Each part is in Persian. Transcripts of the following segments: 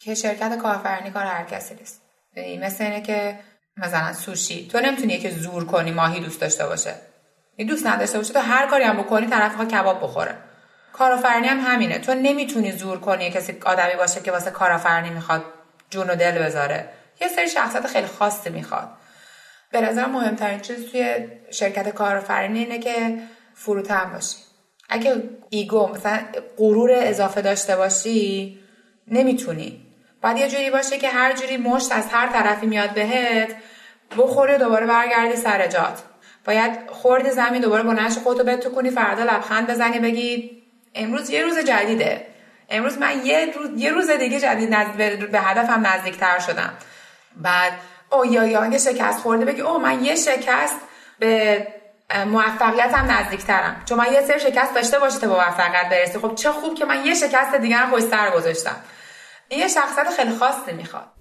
که شرکت کارآفرینی کار هر کسی نیست. یعنی مثل اینه که مثلا سوشی. تو نمی‌تونی که زور کنی ماهی دوست داشته باشه. این دوست نداشته باشه تو هر کاری هم بکنی طرف کباب بخوره. کارآفرینی هم همینه. تو نمی‌تونی زور کنی کسی آدمی باشه که واسه کارآفرینی می‌خواد جون و دل بذاره. یه سری شخصیت خیلی خاصی می‌خواد. به نظر مهمترین چیز توی شرکت کارآفرینی اینه که فروتن باشی. اگه ایگو مثلا غرور اضافه داشته باشی نمی‌تونی. باید یه جوری باشه که هر جوری مشت از هر طرفی میاد بهت بخوری دوباره برگردی سر جات. باید خورد زمین دوباره بلنش خودتو بتو کنی فردا لبخند بزنی بگی امروز یه روز جدیده. امروز من یه روز, یه روز دیگه جدید به هدفم نزدیکتر شدم. بعد او یا یا شکست خورده بگی او من یه شکست به موفقیتم نزدیکترم. چون من یه سر شکست داشته باشه تا به موفقیت برسی. خب چه خوب که من یه شکست دیگر هم سر گذاشتم. یه شخصیت خیلی خاصی می‌خواد.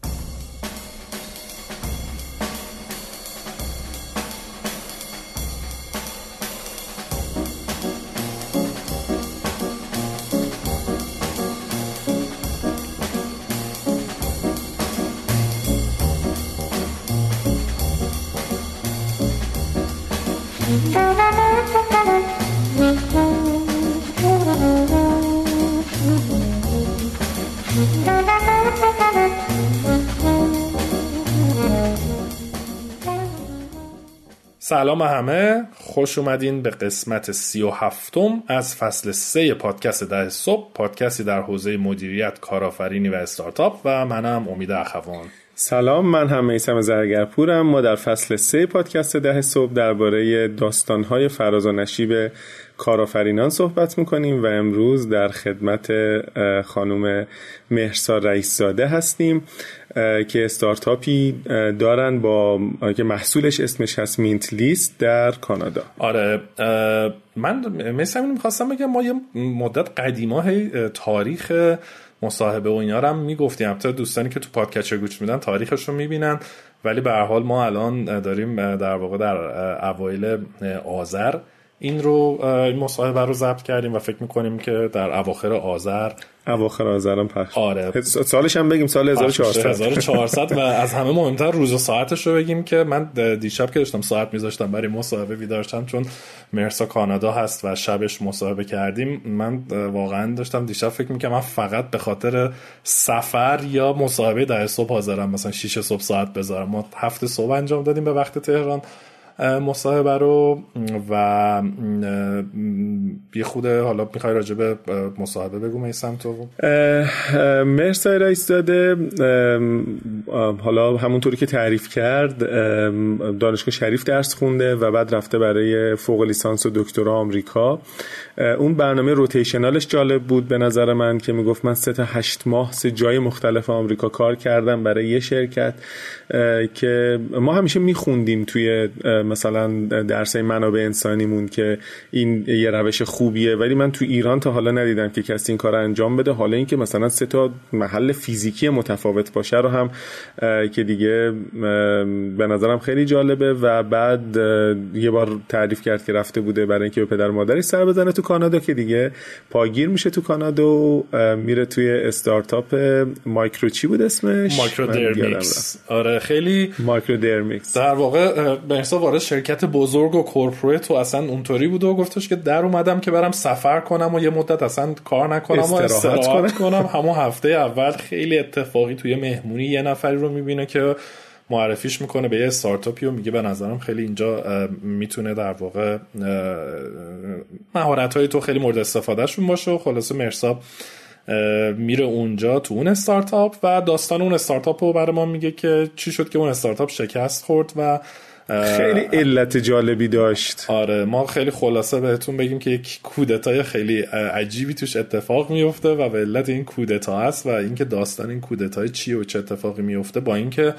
سلام همه. خوش اومدین به قسمت سی و هفتم از فصل سه پادکست ده صبح پادکستی در حوزه مدیریت کارآفرینی و استارتاپ و منم امید اخوان. سلام من هم میسم زرگرپورم. ما در فصل سه پادکست ده صبح درباره داستانهای فراز و نشیب کارآفرینان صحبت می‌کنیم و امروز در خدمت خانم مهرسا رئیسزاده هستیم. که استارتاپی دارن با که محصولش اسمش هست مینت لیست در کانادا. آره من مثل همین می‌خواستم بگم ما یه مدت قدیما تاریخ مصاحبه و اینا رو هم می‌گفتیم. البته دوستانی که تو پادکست گوش میدن تاریخش رو می‌بینن. ولی به هر حال ما الان داریم در واقع در اوایل آذر. این رو این مصاحبه رو ضبط کردیم و فکر می‌کنیم که در اواخر آذر اواخر آذر هم پخش. آره. سالش هم بگیم سال 1400 1400 و از همه مهمتر روز و ساعتش رو بگیم که من دیشب که داشتم ساعت میذاشتم برای مصاحبه بیدارشم چون مرسا کانادا هست و شبش مصاحبه کردیم. من واقعا داشتم دیشب فکر می‌کنم من فقط به خاطر سفر یا مصاحبه در صبح حاضرم مثلا 6 صبح ساعت بذارم. ما هفت صبح انجام دادیم به وقت تهران. مصاحبه رو و یه خود حالا می‌خوای راجع به مصاحبه بگو میسم تو. مرسای رئیس داده حالا همونطوری که تعریف کرد دانشگاه شریف درس خونده و بعد رفته برای فوق لیسانس و دکترا آمریکا. اون برنامه روتیشنالش جالب بود به نظر من که می‌گفت من سه تا هشت ماه سه جای مختلف آمریکا کار کردم برای یه شرکت که ما همیشه میخوندیم توی مثلا درس منابع انسانیمون که این یه روش خوبیه. ولی من تو ایران تا حالا ندیدم که کسی این کار انجام بده. حالا اینکه مثلا سه تا محل فیزیکی متفاوت باشه رو هم که دیگه به نظرم خیلی جالبه. و بعد یه بار تعریف کرد که رفته بوده برای اینکه به پدر مادرش سر بزنه تو کانادا که دیگه پاگیر میشه تو کانادا و میره توی استارتاپ مایکرو چی بود اسمش. مایکرو درمیکس. آره خیلی Microdermics. در واقع به وارد شرکت بزرگ و corporate و اصلا اونطوری بود و گفتش که در اومدم که برم سفر کنم و یه مدت اصلا کار نکنم و استراحت کنم. همون هفته اول خیلی اتفاقی توی مهمونی یه نفری رو می‌بینه که معرفیش می‌کنه به یه استارتاپی و میگه به نظرم خیلی اینجا می‌تونه در واقع مهارت های تو خیلی مورد استفادهشون باشه و خلاصه مرساب میره اونجا تو اون استارتاپ و داستان اون استارتاپ رو برای ما میگه که چی شد که اون استارتاپ شکست خورد و خیلی علت جالبی داشت. آره ما خیلی خلاصه بهتون بگیم که یک کودتای خیلی عجیبی توش اتفاق میفته و به علت این کودتا هست و اینکه داستان این کودتای چی و چه اتفاقی میفته با اینکه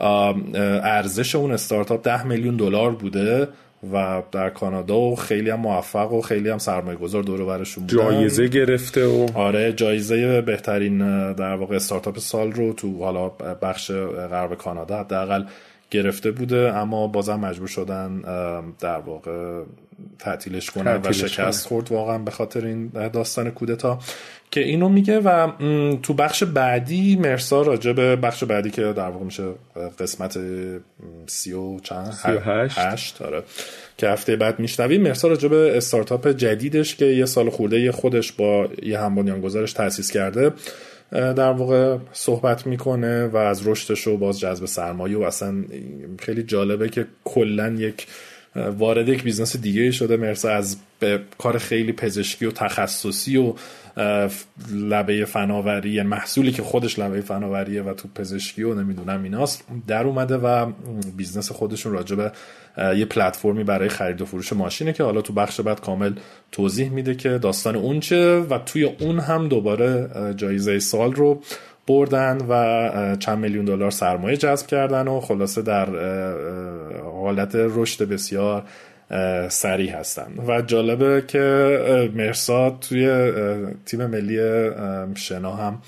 ارزش اون استارتاپ ده میلیون دلار بوده و در کانادا و خیلی هم موفق و خیلی هم سرمایه گذار دور برشون بودن. جایزه گرفته و آره جایزه بهترین در واقع استارتاپ سال رو تو حالا بخش غرب کانادا حداقل گرفته بوده اما بازم مجبور شدن در واقع تعطیلش کنن و شکست خورد واقعا به خاطر این داستان کودتا که اینو میگه و تو بخش بعدی مرسا راجع به بخش بعدی که در واقع میشه قسمت سی و چند؟ سی و هشت, هشت آره. که هفته بعد میشنویم. مرسا راجع به استارتاپ جدیدش که یه سال خورده خودش با یه هم گذارش تاسیس کرده. در واقع صحبت می‌کنه و از رشدش و باز جذب سرمایه و اصلا خیلی جالبه که کلا یک وارد یک business دیگه شده. مرسا از یه کار خیلی پزشکی و تخصصی و لبه فناوری محصولی که خودش لبه فناوریه و تو پزشکی و نمی‌دونم ایناست در اومده و business خودشون راجع یه پلتفرمی برای خرید و فروش ماشینه که حالا تو بخش بعد کامل توضیح میده که داستان اون چه و توی اون هم دوباره جایزه سال رو بردن و چند میلیون دلار سرمایه جذب کردن و خلاصه در حالت رشد بسیار سریع هستن. و جالبه که مرساد توی تیم ملی شنا هم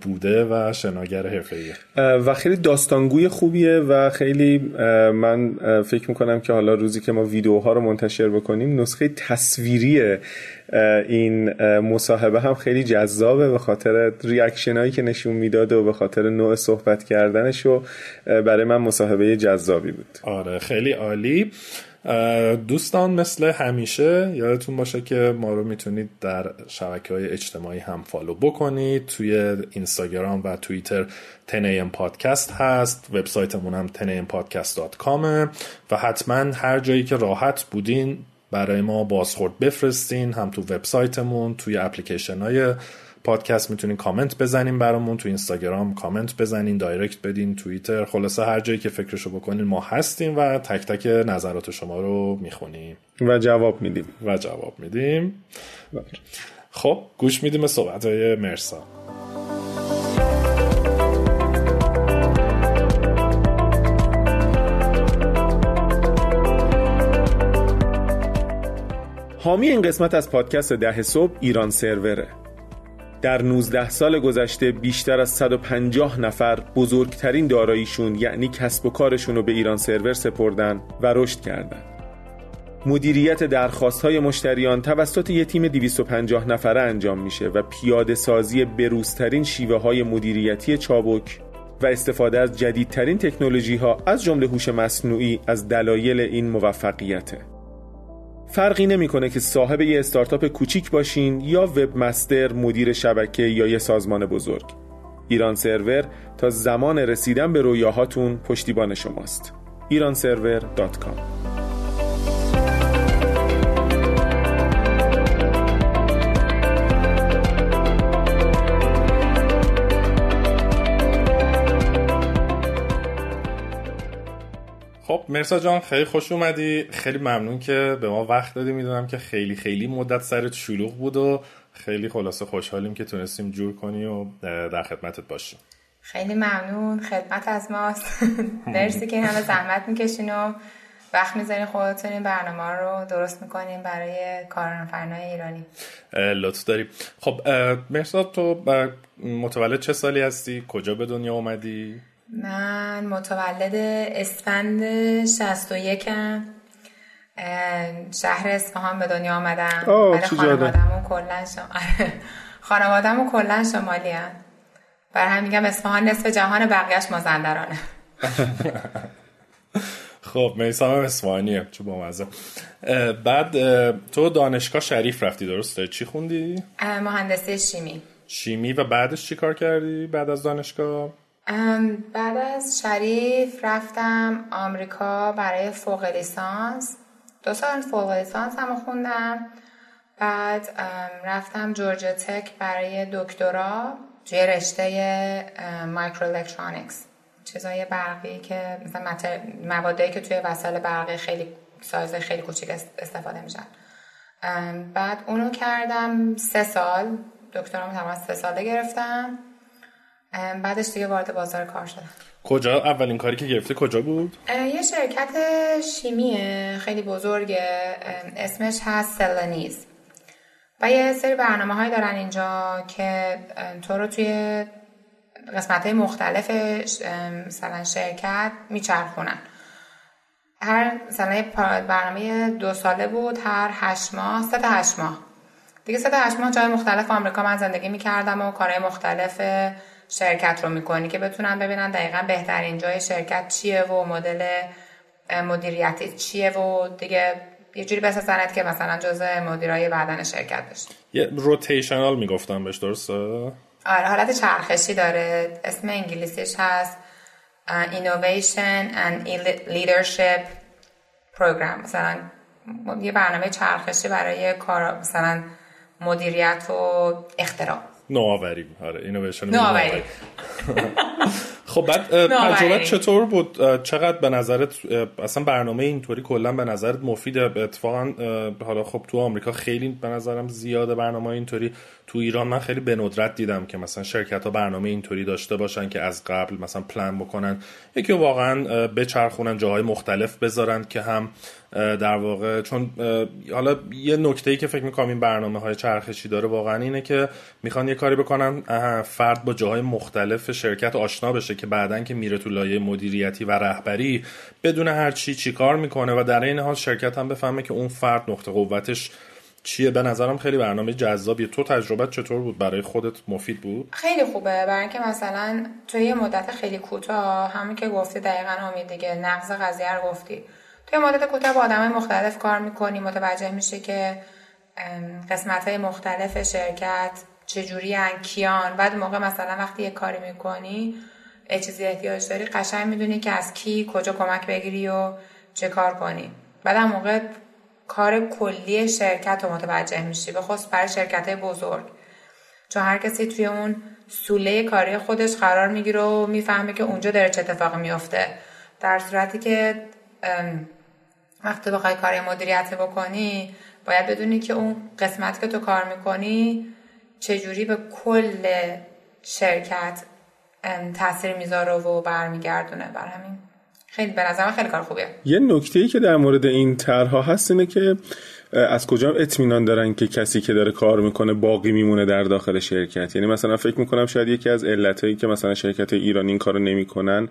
بوده و شناگر حرفه‌ایه. و خیلی داستانگوی خوبیه و خیلی من فکر می‌کنم که حالا روزی که ما ویدیوها رو منتشر بکنیم نسخه تصویری این مصاحبه هم خیلی جذابه به خاطر reaction هایی که نشون می‌داد و به خاطر نوع صحبت کردنش و برای من مصاحبه جذابی بود. آره خیلی عالی. دوستان مثل همیشه یادتون باشه که ما رو می‌تونید در شبکه های اجتماعی هم follow بکنید. توی اینستاگرام و توییتر تنیم پادکست هست. وبسایتمون هم tenampodcast.com و حتما هر جایی که راحت بودین برای ما بازخورد بفرستین هم تو وبسایتمون توی اپلیکیشن های پادکست می‌تونین کامنت بزنین برامون تو اینستاگرام کامنت بزنین دایرکت بدین توییتر خلاصه هر جایی که فکرشو بکنین ما هستیم و تک تک نظرات شما رو می‌خونیم. و جواب میدیم. و جواب میدیم. خب گوش میدیم صحبت های مرسا. حامی این قسمت از پادکست ده صبح ایران سروره. در 19 سال گذشته بیشتر از 150 نفر بزرگترین داراییشون یعنی کسب و کارشون رو به ایران سرور سپردن و رشد کردن. مدیریت درخواست های مشتریان توسط یک تیم 250 نفره انجام میشه و پیاده سازی بروزترین شیوه های مدیریتی چابک و استفاده از جدیدترین تکنولوژی ها از جمله هوش مصنوعی از دلایل این موفقیته. فرقی نمی‌کنه که صاحب یه استارتاپ کوچیک باشین یا وب مستر مدیر شبکه یا یه سازمان بزرگ. ایران سرور تا زمان رسیدن به رویاهاتون پشتیبان شماست. ایرانسرور.com خب مرسا جان خیلی خوش اومدی. خیلی ممنون که به ما وقت دادی. می‌دونم که خیلی خیلی مدت سرت شلوغ بود و خیلی خلاصه خوشحالیم که تونستیم جور کنی و در خدمتت باشیم. خیلی ممنون. خدمت از ماست. مرسی که همه زحمت می‌کشین و وقت می‌ذارین خودتون این برنامه رو درست می‌کنین برای کارآفرینای ایرانی. لطف داریم خب مرسا تو متولد چه سالی هستی؟ کجا به دنیا اومدی؟ من متولد اسفند 61 هم شهر اصفهان به دنیا آمدم. ولی خانوادم کلا خانوادم کلا شمالی هم بر هم میگم اصفهان نصف جهان بقیهش مازندرانه. خب میسام اصفهانیه. چه با مزه بعد تو دانشگاه شریف رفتی درسته؟ چی خوندی؟ مهندسی شیمی. شیمی و بعدش چی کار کردی بعد از دانشگاه؟ بعد از شریف رفتم آمریکا برای فوق لیسانس. دو سال فوق لیسانس هم خوندم. بعد رفتم Georgia Tech برای دکترا. توی رشته microelectronics چیزای برقی که مثلا موادی که توی وسایل برقی خیلی سایز خیلی کوچیک استفاده میشن. بعد اونو کردم سه سال. دکترام تمام سه ساله گرفتم. بعدش دیگه وارد بازار کار شدم. کجا؟ اولین کاری که گرفته کجا بود؟ یه شرکت شیمیه خیلی بزرگه. اسمش هست سلنیز و یه سری برنامه های دارن اینجا که تو رو توی قسمت های مختلف مثلا شرکت میچرخونن. هر مثلا برنامه دو ساله بود هر هشت ماه سه تا هشت ماه. دیگه سه تا هشت ماه جای مختلف آمریکا من زندگی می‌کردم و کارهای مختلف شرکت رو می‌کنی که بتونن ببینن دقیقا بهترین جای شرکت چیه و مدل مدیریتی چیه و دیگه یه جوری بسازنت که مثلا جزء مدیرای بعدن شرکت بشه. یه روتیشنال می‌گفتم بهش درسته؟ آره حالت چرخشی داره. اسم انگلیسیش هست Innovation and Leadership Program. مثلا یه برنامه چرخشی برای کار مثلا مدیریت و اختراع. نوآوری آره اینویشن نوآوری خب بعد تجربه چطور بود؟ چقدر به نظرت اصلا برنامه اینطوری کلا به نظرت مفیده اتفاقا حالا خب تو آمریکا خیلی به نظرم زیاده برنامه اینطوری تو ایران من خیلی به ندرت دیدم که مثلا شرکت ها برنامه اینطوری داشته باشن که از قبل مثلا پلان بکنن یکی واقعا بچرخونن جاهای مختلف بذارن که هم در واقع. چون حالا یه نکته ای که فکر می‌کنم این برنامه های چرخشی داره واقعا اینه که می‌خوان یه کاری بکنن فرد با جاهای مختلف شرکت آشنا بشه که بعدا که میره تو لایه مدیریتی و رهبری بدون هر چی چی کار می‌کنه و در این حال شرکت هم بفهمه که اون فرد نقطه قوتش چیه. به نظرم خیلی برنامه جذابیه تو تجربه چطور بود؟ برای خودت مفید بود؟ خیلی خوبه. برای اینکه مثلا توی یه مدت خیلی کوتاه همون که گفتی دقیقا همین دیگه نقض قضیه رو گفتی. توی مدت کوتاه با آدم مختلف کار می‌کنی. متوجه میشه که قسمت های مختلف شرکت چجوری کیان. بعد موقع مثلا وقتی یه کاری می‌کنی چیزی احتیاج داری قشنگ می‌دونی که از کی کجا کمک بگیری و چه کار کنی. بعد موقع کار کلی شرکت رو متوجه میشی. به خصوص برای شرکت های بزرگ. چون هر کسی توی اون سوله کاری خودش قرار می‌گیره و می‌فهمه که اونجا داره چه اتفاقی میفته در صورتی که وقتی بخوای کار مدیریت بکنی باید بدونی که اون قسمت که تو کار می‌کنی چجوری به کل شرکت تاثیر می‌ذاره و برمیگردونه. بر همین. خیلی به نظر خیلی کار خوبیه. یه نکته ای که در مورد این طرحها هست اینه که از کجا اطمینان دارن که کسی که داره کار می‌کنه باقی میمونه در داخل شرکت؟ یعنی مثلا فکر می‌کنم شاید یکی از علتهایی که مثلا شرکت ایرانی این کارو نمی‌کنن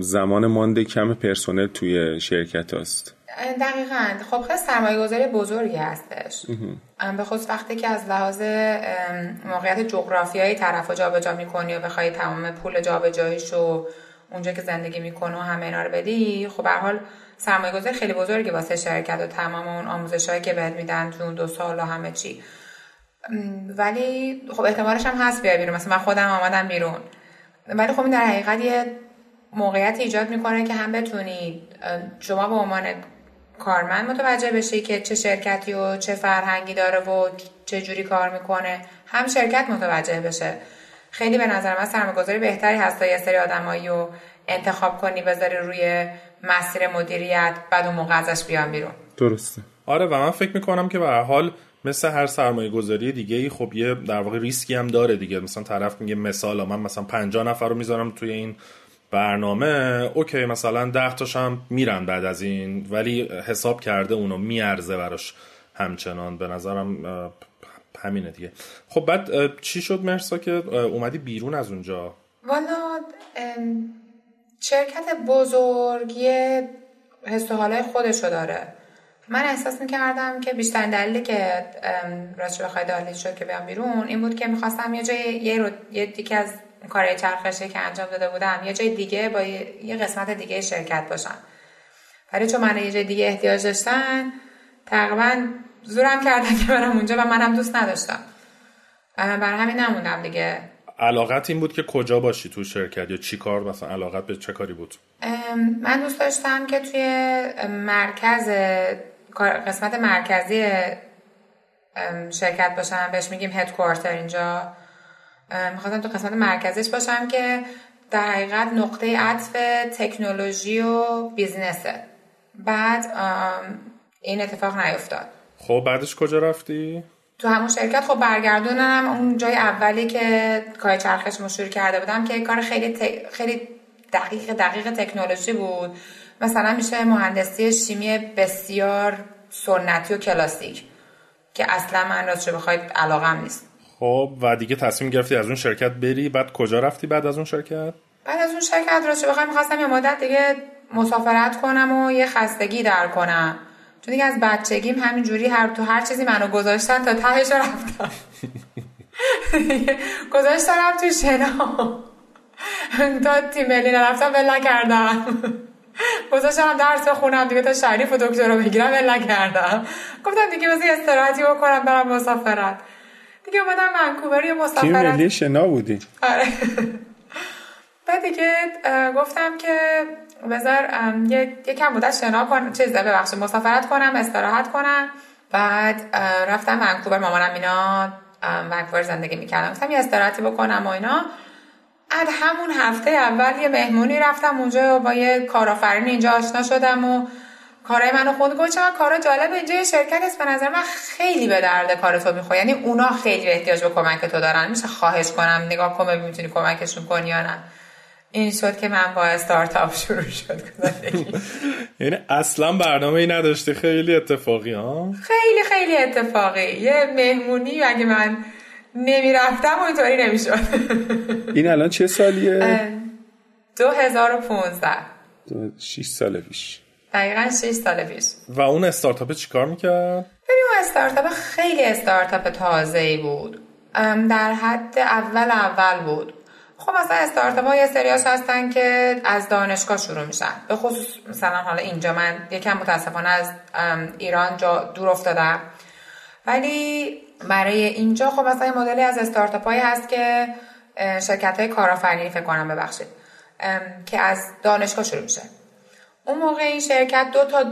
زمان مانده کم پرسنل توی شرکت هست دقیقا. خب خیلی سرمایه گذاری بزرگی هستش. به خصوص وقتی که از لحاظ موقعیت جغرافیایی طرف جابجا می‌کنی و بخوای تمام پول جابجاییش و اونجا که زندگی می‌کنه و همه اینا رو بدی خب به حال سرمایه گذاری خیلی بزرگی واسه شرکت و تمام اون آموزش هایی که بهت میدن تو دو سال و همه چی. ولی خب احتمالش هم هست بیای بیرون. مثلا من خودم آمدم بیرون. ولی خب این در حقیقت یه موقعیت ایجاد می‌کنه که هم بتونی شما به عنوان کارمند متوجه بشی که چه شرکتی و چه فرهنگی داره و چه جوری کار می‌کنه. هم شرکت متوجه بشه. خیلی به نظر من سرمایه‌گذاری بهتری هست تا یه سری آدمایی رو انتخاب کنی بذاری روی مسیر مدیریت بعد اون موقع ازش بیان بیرون. درسته. آره و من فکر می‌کنم که به هر حال مثل هر سرمایه گذاری دیگه ای خب یه در واقع ریسکی هم داره دیگه. مثلا طرف میگه مثال من مثلا 50 نفر رو می‌ذارم توی این برنامه اوکی مثلا ده تاشم میرن بعد از این ولی حساب کرده اونو میارزه براش همچنان. به نظرم همینه دیگه. خب بعد چی شد مرسا که اومدی بیرون از اونجا؟ والا شرکت بزرگ یه حس و خودشو داره. من احساس می‌کردم که بیشتر دلیلی که راستش بخوای دالی شد که بیام بیرون این بود که می‌خواستم یه جای یه, رو... یه دیگه از کارهای چرخشی که انجام داده بودم یه جای دیگه با یه, قسمت دیگه شرکت باشم. ولی چون من یه جای دیگه احتیاج داشتن تقریبا زورم کردن که برم اونجا و منم دوست نداشتم. بر همین نموندم دیگه. علاقت این بود که کجا باشی تو شرکت یا چی کار مثلا علاقت به چه کاری بود؟ من دوست داشتم که توی مرکز قسمت مرکزی شرکت باشم. بهش میگیم هدکوارتر اینجا. می‌خواستم تو قسمت مرکزیش باشم که در حقیقت نقطه عطف تکنولوژی و بیزنسه بعد این اتفاق نیفتاد. خب بعدش کجا رفتی؟ تو همون شرکت خب برگردونم. اون جای اولی که کار چرخش مشهور کرده بودم که کار خیلی خیلی دقیق دقیق تکنولوژی بود. مثلا میشه مهندسی شیمی بسیار سنتی و کلاسیک که اصلا من راستش بخواید علاقم نیست. خب و دیگه تصمیم گرفتی از اون شرکت بری. بعد کجا رفتی بعد از اون شرکت؟ بعد از اون شرکت را چه بخوام می‌خواستم یه مدت دیگه مسافرت کنم و یه خستگی در کنم. چون دیگه از بچگیم همینجوری هر تو هر چیزی منو گذاشتن تا تهش رفتم. گذاشتنم تو شنا. تا تیم ملی نرفتم ول کردم گذاشتم درس بخونم دیگه تا شریف و دکتر رو بگیرم ول کردم گفتم دیگه بذاری استراحتی بکنم برم مسافرت. دیگه اومدم ونکوور یه مسافرت. تیم ملی شنا بودی. آره. بعد دیگه گفتم که بذار یکم مدت شنا کنم چیز ببخشید مسافرت کنم استراحت کنم. بعد رفتم ونکوور مامانم اینا ونکوور زندگی می‌کردم گفتم یه استراحتی بکنم و اینا. از همون هفته اول یه مهمونی رفتم اونجا با یه کارآفرین اینجا آشنا شدم و کارهای منو خود گفت چقدر کارا جالب اینجا یه شرکت است. به نظر من خیلی به درد کار تو می‌خوره. یعنی اونا خیلی احتیاج به کمک تو دارن. میشه خواهش کنم نگاه کن می‌تونی کمکشون کنی یا نه. این شد که من با استارتاپ شروع شد. یعنی اصلا برنامه ای نداشتی. خیلی اتفاقی ها؟ خیلی خیلی اتفاقی. یه مهمونی اگه من نمی‌رفتم اینطوری نمی‌شد. این الان چه سالیه؟ 2015 6 سال پیش. دقیقا 6 سال پیش. و اون استارتاپ چیکار می‌کرد؟ ببین اون استارتاپ خیلی استارتاپ تازه ای بود در حد اول اول بود. خب مثلا استارتاپ ها یه سریاش هستن که از دانشگاه شروع میشن. به خصوص مثلا حالا اینجا من یکم متاسفانه از ایران جا دور افتادم. ولی برای اینجا خب مثلا مدلی از استارتاپ هایی هست که شرکت های کارآفرینی فکر کنم ببخشید که از دانشگاه شروع میشه. اون موقع این شرکت دو تا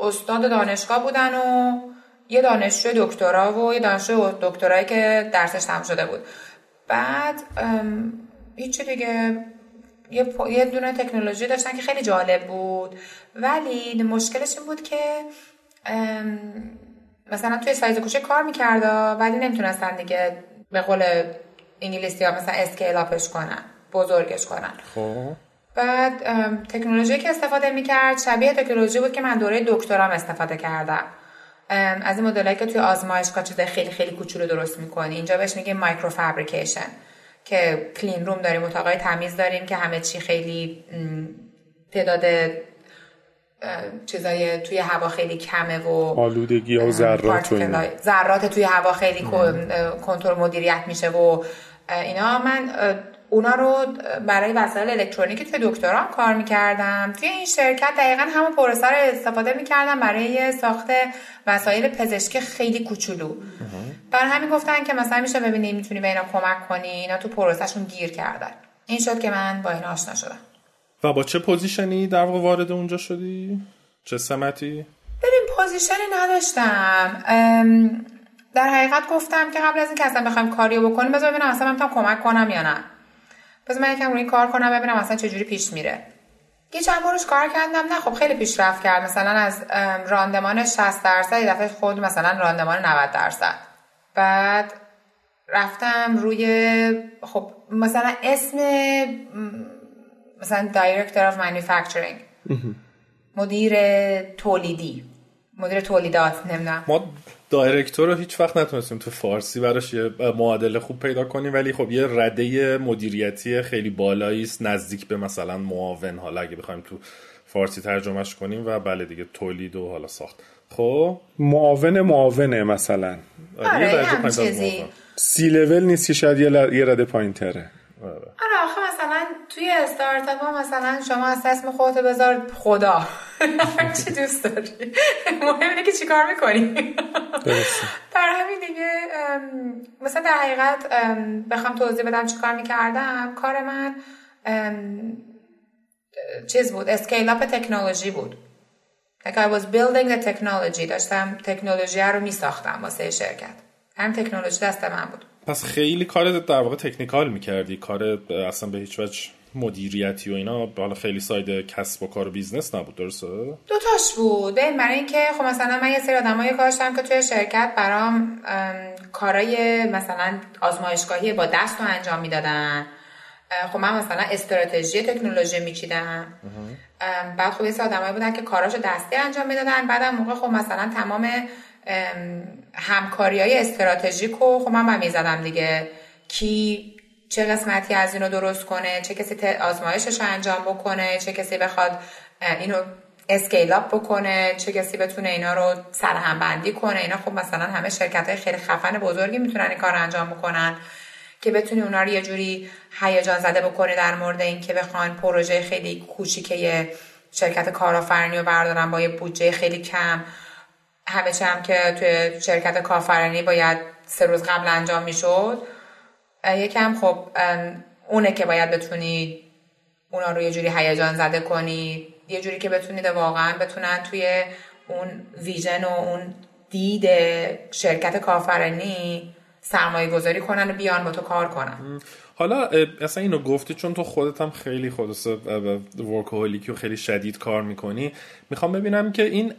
استاد دانشگاه بودن و یه دانشجو دکترا و یه دانشجو دکترایی که درسش تمام شده بود. بعد هیچی دیگه. یه, یه دونه تکنولوژی داشتن که خیلی جالب بود. ولی مشکلش این بود که مثلا توی سایز کوچیک کار می‌کرد ولی نمی‌تونستن دیگه به قول انگلیسی ها مثلا scale up ش کنن بزرگش کنن. خب. بعد تکنولوژی که استفاده می‌کرد شبیه تکنولوژی بود که من دوره دکترام استفاده کردم. از این مدلایی که توی آزمایشگاه چیز خیلی خیلی کوچولو درست می‌کنی. اینجا بهش میگه microfabrication که clean room داریم اتاقای تمیز داریم که همه چی خیلی تعداد چیزای توی هوا خیلی کمه و آلودگی و ذرات ذرات توی هوا خیلی کنترل مدیریت میشه و اینا. من اونا رو برای وسایل الکترونیکی توی دکتران کار می‌کردم توی این شرکت دقیقا همون پروسه رو استفاده می‌کردم برای ساخت وسایل پزشکی خیلی کوچولو. بر همین گفتن که مثلا میشه ببینی می‌تونی به اینا کمک کنی. اینا تو پروسهشون گیر کردن. این شد که من با این آشنا شدم. و با چه position ی در واقع وارد اونجا شدی؟ چه سمتی؟ ببین position ی نداشتم. در حقیقت گفتم که قبل از اینکه اصلا بخوایم کاریو بکنیم بذار ببینم اصلا من کمک کنم یا نه. بذار من یکم روی کار کنم ببینم اصلا چجوری پیش میره. یه چند بارش کار کردم. نه خب خیلی پیشرفت کرد. مثلا از راندمان 60 درصد یه دفعه خود مثلا راندمان 90 درصد. بعد رفتم روی خب مثلا اسم مثلا director of manufacturing مدیر تولیدی. مدیر تولیدات نمی‌دونم. ما director رو هیچ وقت نتونستیم تو فارسی براش یه معادله خوب پیدا کنیم ولی خب یه رده مدیریتی خیلی بالایی است نزدیک به مثلا معاون. حالا اگه بخوایم تو فارسی ترجمهش کنیم و بله دیگه تولید و حالا ساخت. خب؟ معاون معاونه مثلا. آره چیزی سی لول نیست که شاید یه رده پایین تره آره. آخه مثلا توی استارتاپ ها مثلا شما از اسم خودت بذار. خدا. چی دوست داری. مهم اینه که چیکار می‌کنی. در همین دیگه مثلا در حقیقت بخوام توضیح بدم چیکار می‌کردم. کار من چیز بود scale up تکنولوژی بود. Like I was building the technology. داشتم تکنولوژی رو میساختم واسه شرکت. هم تکنولوژی دست من بود. پس خیلی کار در واقع technical می‌کردی. کار اصلا به هیچ وجه مدیریتی و اینا. حالا خیلی side کسب و کار و business نبود درسته؟ دو تاش بود برای اینکه خب مثلا من یه سری آدمایی کارشم که توی شرکت برام کارای مثلا آزمایشگاهی با دست رو انجام می‌دادن. خب من مثلا استراتژی تکنولوژی میچیدم. بعد خب یه سری آدمایی بودن که کاراشو دستی انجام می‌دادن. بعدم موقع خب مثلا تمام همکاری های استراتژیک و خب من می‌زدم دیگه. کی چه قسمتی از اینو درست کنه چه کسی آزمایشش رو انجام بکنه چه کسی بخواد اینو اسکیل اپ بکنه چه کسی بتونه اینا رو سرهم بندی کنه. اینا خب مثلا همه شرکت های خیلی خفن بزرگی می‌تونن این کار انجام بکنن. که بتونی اونا رو یه جوری هیجان زده بکنی در مورد اینکه بخوان پروژه خیلی کوچیکه شرکت کارآفرینی رو بردارن با یه بودجه خیلی کم. همه هم که توی شرکت کارآفرینی باید سه روز قبل انجام می‌شد یکم خب اونه که باید بتونی اونا رو یه جوری هیجان زده کنی یه جوری که بتونید واقعا بتونن توی اون ویژن و اون دید شرکت کارآفرینی سرمایه گذاری کنن و بیان با تو کار کنن. حالا اصلا اینو گفتی چون تو خودت هم خیلی خودت workaholic ی و خیلی شدید کار می‌کنی. می‌خوام ببینم که این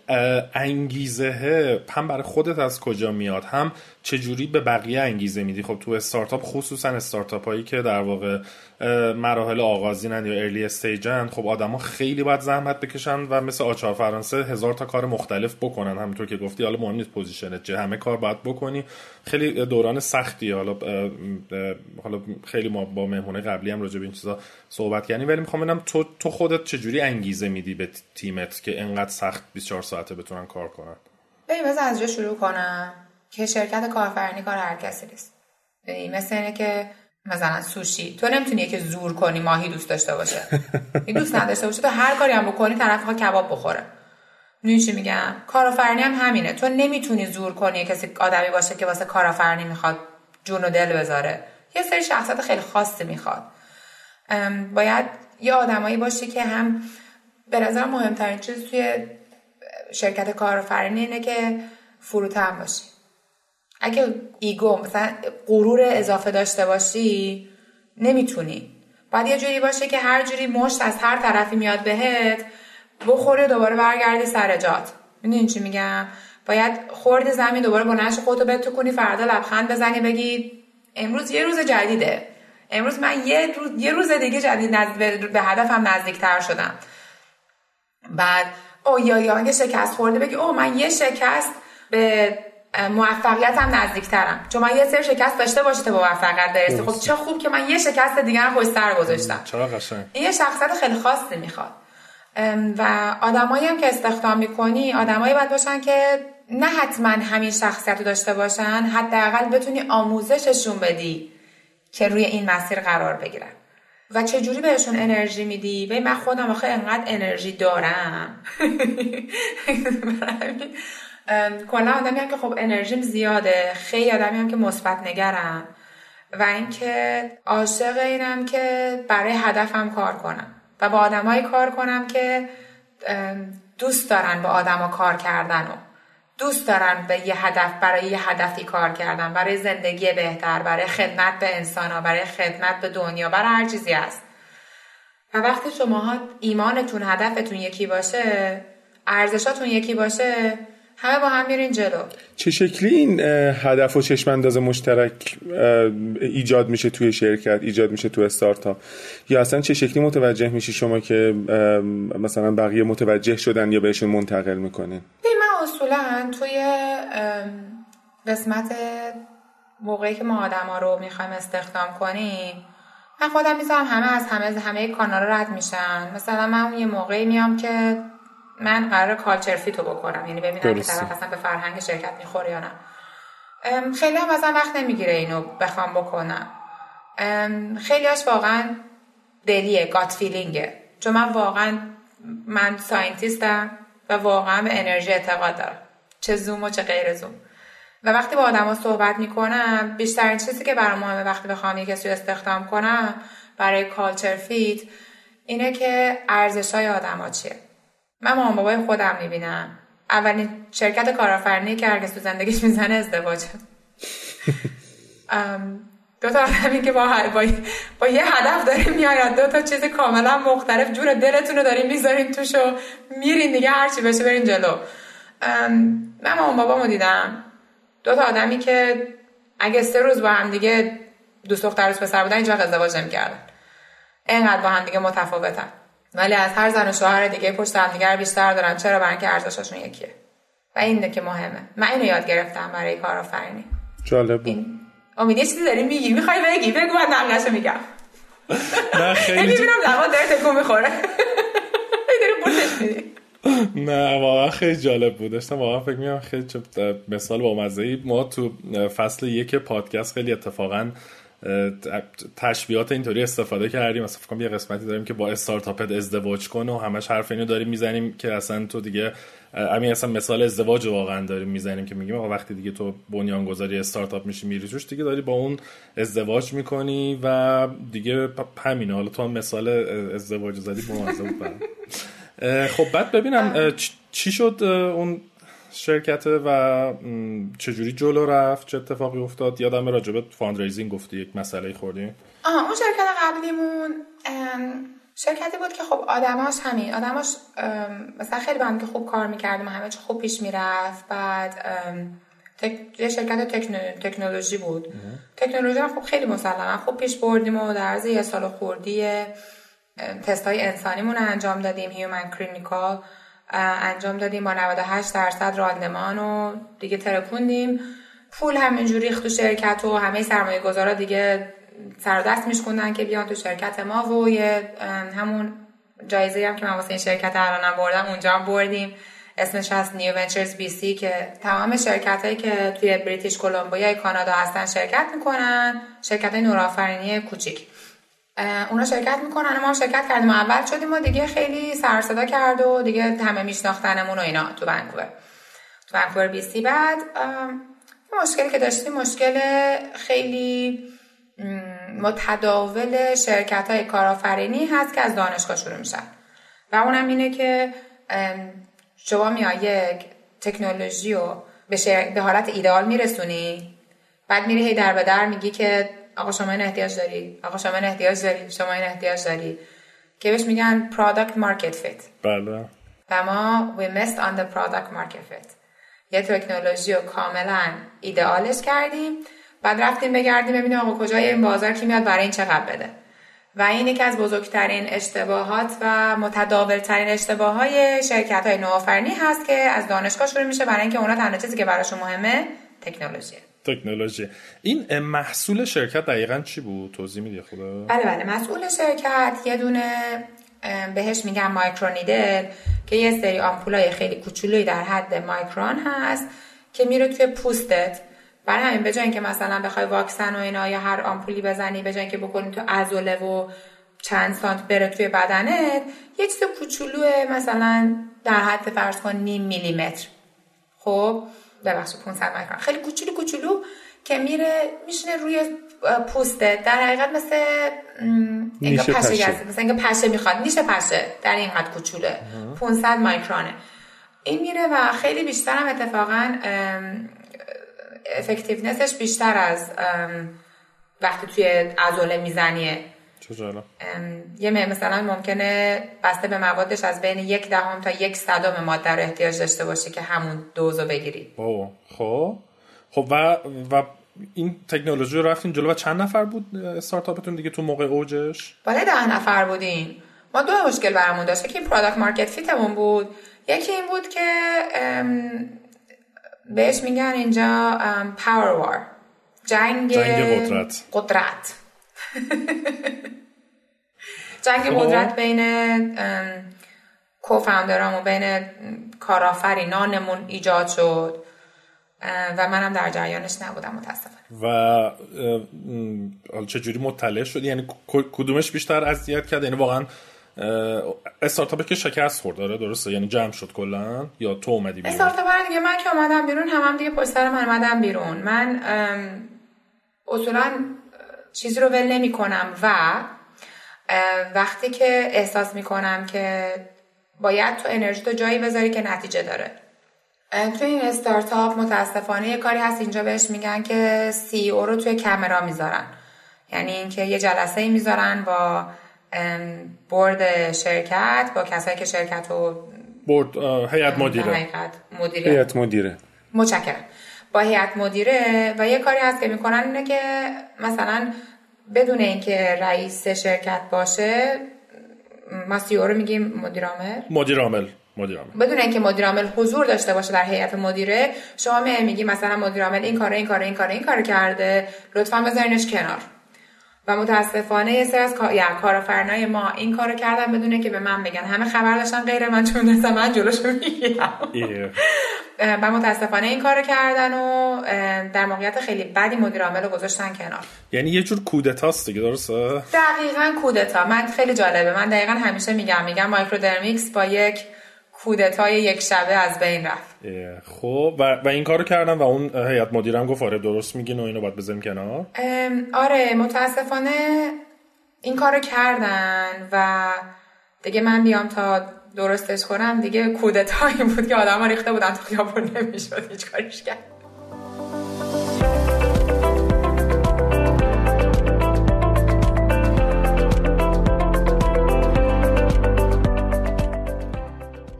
انگیزه هم برای خودت از کجا میاد؟ هم چجوری به بقیه انگیزه میدی؟ خب تو استارتاپ خصوصا استارتاپ هایی که در واقع مراحل آغازینن یا early stage ن خب آدما خیلی باید زحمت بکشن و مثل آچار فرانسه هزار تا کار مختلف بکنن. همونطور که گفتی حالا مهم نیست position ت چه همه کار باید بکنی. خیلی دوران سختی حالا حالا خیلی ما با مهمونه قبلی هم راجع به این چیزا صحبت کردیم. ولی می‌خوام ببینم تو تو خودت چجوری انگیزه میدی به تیمت که انقدر سخت 24 ساعته بتونن کار کنن؟ ببین از جا شروع کنم. که شرکت کارفرنی کار هر کسی نیست. مثل اینه که مثلا سوشی. تو نمی‌تونی که زور کنی ماهی دوست داشته باشه. این دوست نداشته باشه تو هر کاری هم بکنی طرف کباب بخوره. می‌دونی چی میگم؟ کارآفرینی هم همینه. تو نمی‌تونی زور کنی کسی آدمی باشه که واسه کارآفرینی می‌خواد جون و دل بذاره. یه سری شخصیت خیلی خاصی می‌خواد. باید یه آدمایی باشی که هم به نظر مهمترین چیز توی شرکت کارآفرینی اینه که فروتن باشی. اگه ایگو مثلا غرور اضافه داشته باشی نمی‌تونی. باید یه جوری باشه که هر جوری مشت از هر طرفی میاد بهت بخوری دوباره برگردی سر جات. می‌دونی چی میگم؟ باید خورد زمین دوباره با نش خودتو بتو کنی فردا لبخند بزنی بگی امروز یه روز جدیده. امروز من یه روز, یه روز دیگه جدید به هدفم نزدیکتر شدم. بعد او یا یا اگه شکست خورده بگی او من یه شکست به موفقیت هم نزدیکترم. چون من یه سری شکست داشته باشه تا به موفقیت برسی. خب چه خوب که من یه شکست دیگر رو سر گذاشتم. چرا قشنگ؟ این یه شخصیت خیلی خاصی می‌خواد. و آدمایی هم که استخدام می‌کنی آدمایی باید باشن که نه حتما همین شخصیت رو داشته باشن حداقل بتونی آموزششون بدی که روی این مسیر قرار بگیرن. و چجوری بهشون انرژی میدی؟ به من خودم آخه انقدر انرژی دارم. کلا آدمی هم که خب انرژیم زیاده خیلی آدمی هم که مثبت نگرم و اینکه عاشق اینم که برای هدفم کار کنم. و با آدمایی کار کنم که دوست دارن با آدما کار کردن و دوست دارن به یه هدف برای یه هدفی کار کردن. برای زندگی بهتر برای خدمت به انسان ها برای خدمت به دنیا برای هر چیزی هست. و وقتی شماها ایمانتون هدفتون یکی باشه ارزشاتون یکی باشه همه با هم میرین جلو. چه شکلی این هدف و چشم انداز مشترک ایجاد میشه توی شرکت ایجاد میشه توی استارتاپ؟ یا اصلا چه شکلی متوجه میشی شما که مثلا بقیه متوجه شدن یا بهشون منتقل می‌کنین من اصولا توی قسمت موقعی که ما آدم ها رو می‌خوایم استخدام کنیم من خودم می‌ذارم همه از همه همه کانال رد میشن. مثلا من اون یه موقعی میام که من قرار culture fit و بکنم. یعنی ببینم که طرف اصلا به فرهنگ شرکت می‌خوره یا نه. خیلی هم مثلا وقت نمی‌گیره اینو بخوام بکنم. خیلیاش واقعا دیگه gut feeling ه چون من واقعا من scientist م و واقعا به انرژی اعتقاد دارم. چه زوم و چه غیر زوم. و وقتی با آدما صحبت می‌کنم بیشترین چیزی که برام مهمه وقتی بخوام یک کسی استخدام کنم برای culture fit اینه که ارزش های آدما چیه. من مامان بابای خودم می‌بینم. اولین شرکت کارآفرینی که هرگز تو زندگیش می‌زنه ازدواجه دو تا آدمی که با, با, با یه هدف داریم میاید دو تا چیز کاملا مختلف. جور دلتون رو داریم می‌ذارین توش و میرین دیگه هرچی بشه برین جلو. من مامان بابامو دیدم. دو تا آدمی که اگه سه روز با هم دیگه دوست دختر روز پسر بودن اینجا ازدواج نمی‌کردن. اینقدر با هم دیگه متفاوتن. ولی از هر زن و شوهر دیگه پشت هم دیگر بیشتر دارن. چرا؟ برای اینکه ارزششون یکیه. و اینه که مهمه. من اینو یاد گرفتم برای کارآفرینی جالب بود. امید یه چیزی داری میگی؟ می‌خوای بگی؟ بگو من نقلشو میگم. نه خیلی می‌بینم لبان داره تکون می‌خوره. نه واقعا خیلی جالب بود. داشتم واقعا فکر می‌کنم خیلی مثال با مزه ما تو فصل یک پادکست خیلی اتفاقا تشبیهات اینطوری استفاده کردیم. مثلا فکر یه قسمتی داریم که با استارتاپت ازدواج کن و همش حرف اینو داریم می‌زنیم که اصلا تو دیگه همین اصلا مثال ازدواج واقعا داریم می‌زنیم که میگیم وقتی دیگه تو بنیانگذاری استارتاپ میشی میری توش دیگه داری با اون ازدواج می‌کنی و دیگه همینه. حالا تو هم مثال ازدواج زدی با خب بعد ببینم چی شد اون شرکته و چجوری جلو رفت؟ چه اتفاقی افتاد؟ یادم راجبه fundraising گفتی یک مسئله خوردی. آها اون شرکت قبلیمون شرکتی بود که خب آدماش همین آدماش مثلا خیلی با هم که خوب کار می‌کردیم همه چی خوب پیش می‌رفت. بعد. یه شرکت تکنولوژی بود. تکنولوژی هم خب خیلی مسلما خوب پیش بردیم و در عرض یه سال خورده‌ای تست های انسانیمون انجام دادیم. human clinical انجام دادیم با 98 درصد راندمان و دیگه ترکوندیم. پول همینجوری ریخت تو شرکت و همه سرمایه گذارا دیگه سر دست میشکوندن که بیان تو شرکت ما و یه همون جایزه هم که من واسه این شرکت الانم بردم اونجا هم بردیم. اسمش هست New Ventures BC که تمام شرکت هایی که توی بریتیش کلمبیا کانادا هستن شرکت می‌کنن. شرکت های کارآفرینی کوچیک. اونا شرکت می‌کنن ما شرکت کردیم. و اول شدیم و دیگه خیلی سر کرد و دیگه همه میشناختنمون و اینا تو ونکوور. تو ونکوور بی سی بعد مشکلی که داشتیم مشکل خیلی متداول شرکت های کارآفرینی هست که از دانشگاه شروع میشن. و اونم اینه که شما میای یک تکنولوژی رو به, به حالت ایدئال میرسونی بعد میری هی در به در میگی که آقا شما این احتیاج داری؟ آقا شما این احتیاج داری؟ شما این احتیاج داری؟ که بهش میگن product market fit. بله. و ما we missed on the product market fit. یه تکنولوژی رو کاملا ایدئالش کردیم بعد رفتیم بگردیم ببینیم آقا کجای این بازار کی میاد برای این چقدر بده. و این یکی از بزرگترین اشتباهات و متداولترین اشتباه های شرکت های نوآفرینی هست که از دانشگاه شروع میشه برای اینکه اونا تنها چیزی که براشون مهمه تکنولوژی تکنولوژی. این محصول شرکت دقیقا چی بود؟ توضیح میدی خدا؟ بله بله. مسئول شرکت یه دونه بهش میگن مایکرونیدل که یه سری آمپولای خیلی کوچولویی در حد مایکرون هست که میره توی پوستت. برای همین به که مثلا بخوای واکسن و اینا یا هر آمپولی بزنی به که بکنی تو عضله و چند سانت بره توی بدنت یه چیز کوچولو مثلا در حد فرض کن نیم میلیمتر. خب؟ ببخشید 500 میکرون خیلی کوچولو کوچولو که میره میشینه روی پوسته. در حقیقت مثل اینکه پشه, پشه. مثل اینکه پشه می‌خواد. نیشه پشه. در این حد کوچوله 500 مایکرونه. این میره و خیلی بیشتر هم اتفاقا افکتیونسش بیشتر از وقتی توی عضله میزنیه. یه مثلا ممکنه بسته به موادش از بین یک دهم تا یک صدم ماده رو احتیاج داشته باشه که همون دوزو بگیری. خب. خب و و این تکنولوژی رو رفتین جلو و چند نفر بود استارتاپتون دیگه تو موقع اوجش؟ بالای ده نفر بودیم. ما دو مشکل برامون داشت. یکی product market fit مون بود. یکی این بود که بهش میگن اینجا power war جنگ, جنگ قدرت. قدرت. جنگ خب. قدرت بین کوفاندرام و بین کارآفرینانمون ایجاد شد. و منم در جریانش نبودم متاسفم و چجوری مطلع شد یعنی کدومش بیشتر اذیت کرد؟ یعنی واقعا استارتاپی که شکست خورد. داره درسته. یعنی جمع شد کلا؟ یا تو اومدی بیرون؟ استارتاپ دیگه من که اومدم بیرون هم, هم دیگه پشت سر من اومدم بیرون. من اصولا چیزی رو ول نمی کنم و وقتی که احساس می کنم که باید تو انرژی تو جایی بذاری که نتیجه داره. تو این استارتاپ متاسفانه یه کاری هست اینجا بهش میگن که سی او رو توی کامرا می‌ذارن. یعنی اینکه یه جلسه می‌ذارن با برد شرکت با کسایی که شرکت رو برد هیئت مدیره. هیئت مدیره. متشکرم. با هیئت مدیره و یه کاری هست که می‌کنن اینه که مثلا بدون اینکه رئیس شرکت باشه ما سی رو میگیم مدیر عامل. مدیر عامل مدیر عامل. بدون اینکه مدیر عامل حضور داشته باشه در هیئت مدیره شما می میگی مثلا مدیر عامل این کار این کار این کار این کار کرده لطفا بذارینش کنار. و متاسفانه یه سری از کار... کارآفرینای ما این کارو کردن بدون اینکه به من بگن. همه خبر داشتن غیر من چون مثلا من جلوشو می‌گیرم. و متاسفانه این کارو کردن و در موقعیت خیلی بدی مدیر عامل رو گذاشتن کنار. یعنی یه جور کودتاست دیگه درسته؟ دقیقا کودتا. من خیلی جالبه. من دقیقا همیشه میگم میگم Microdermics با یک کودتای یک شبه از بین رفت. خب و, و این کارو کردن و اون هیئت مدیرم گفت آره درست میگین و اینو باید بزنیم کنار؟ آره متاسفانه این کارو کردن و دیگه من بیام تا درستش کنم. دیگه کودتایی بود که آدم ها ریخته بودن تو خیابون نمی‌شد هیچ کاریش کرد.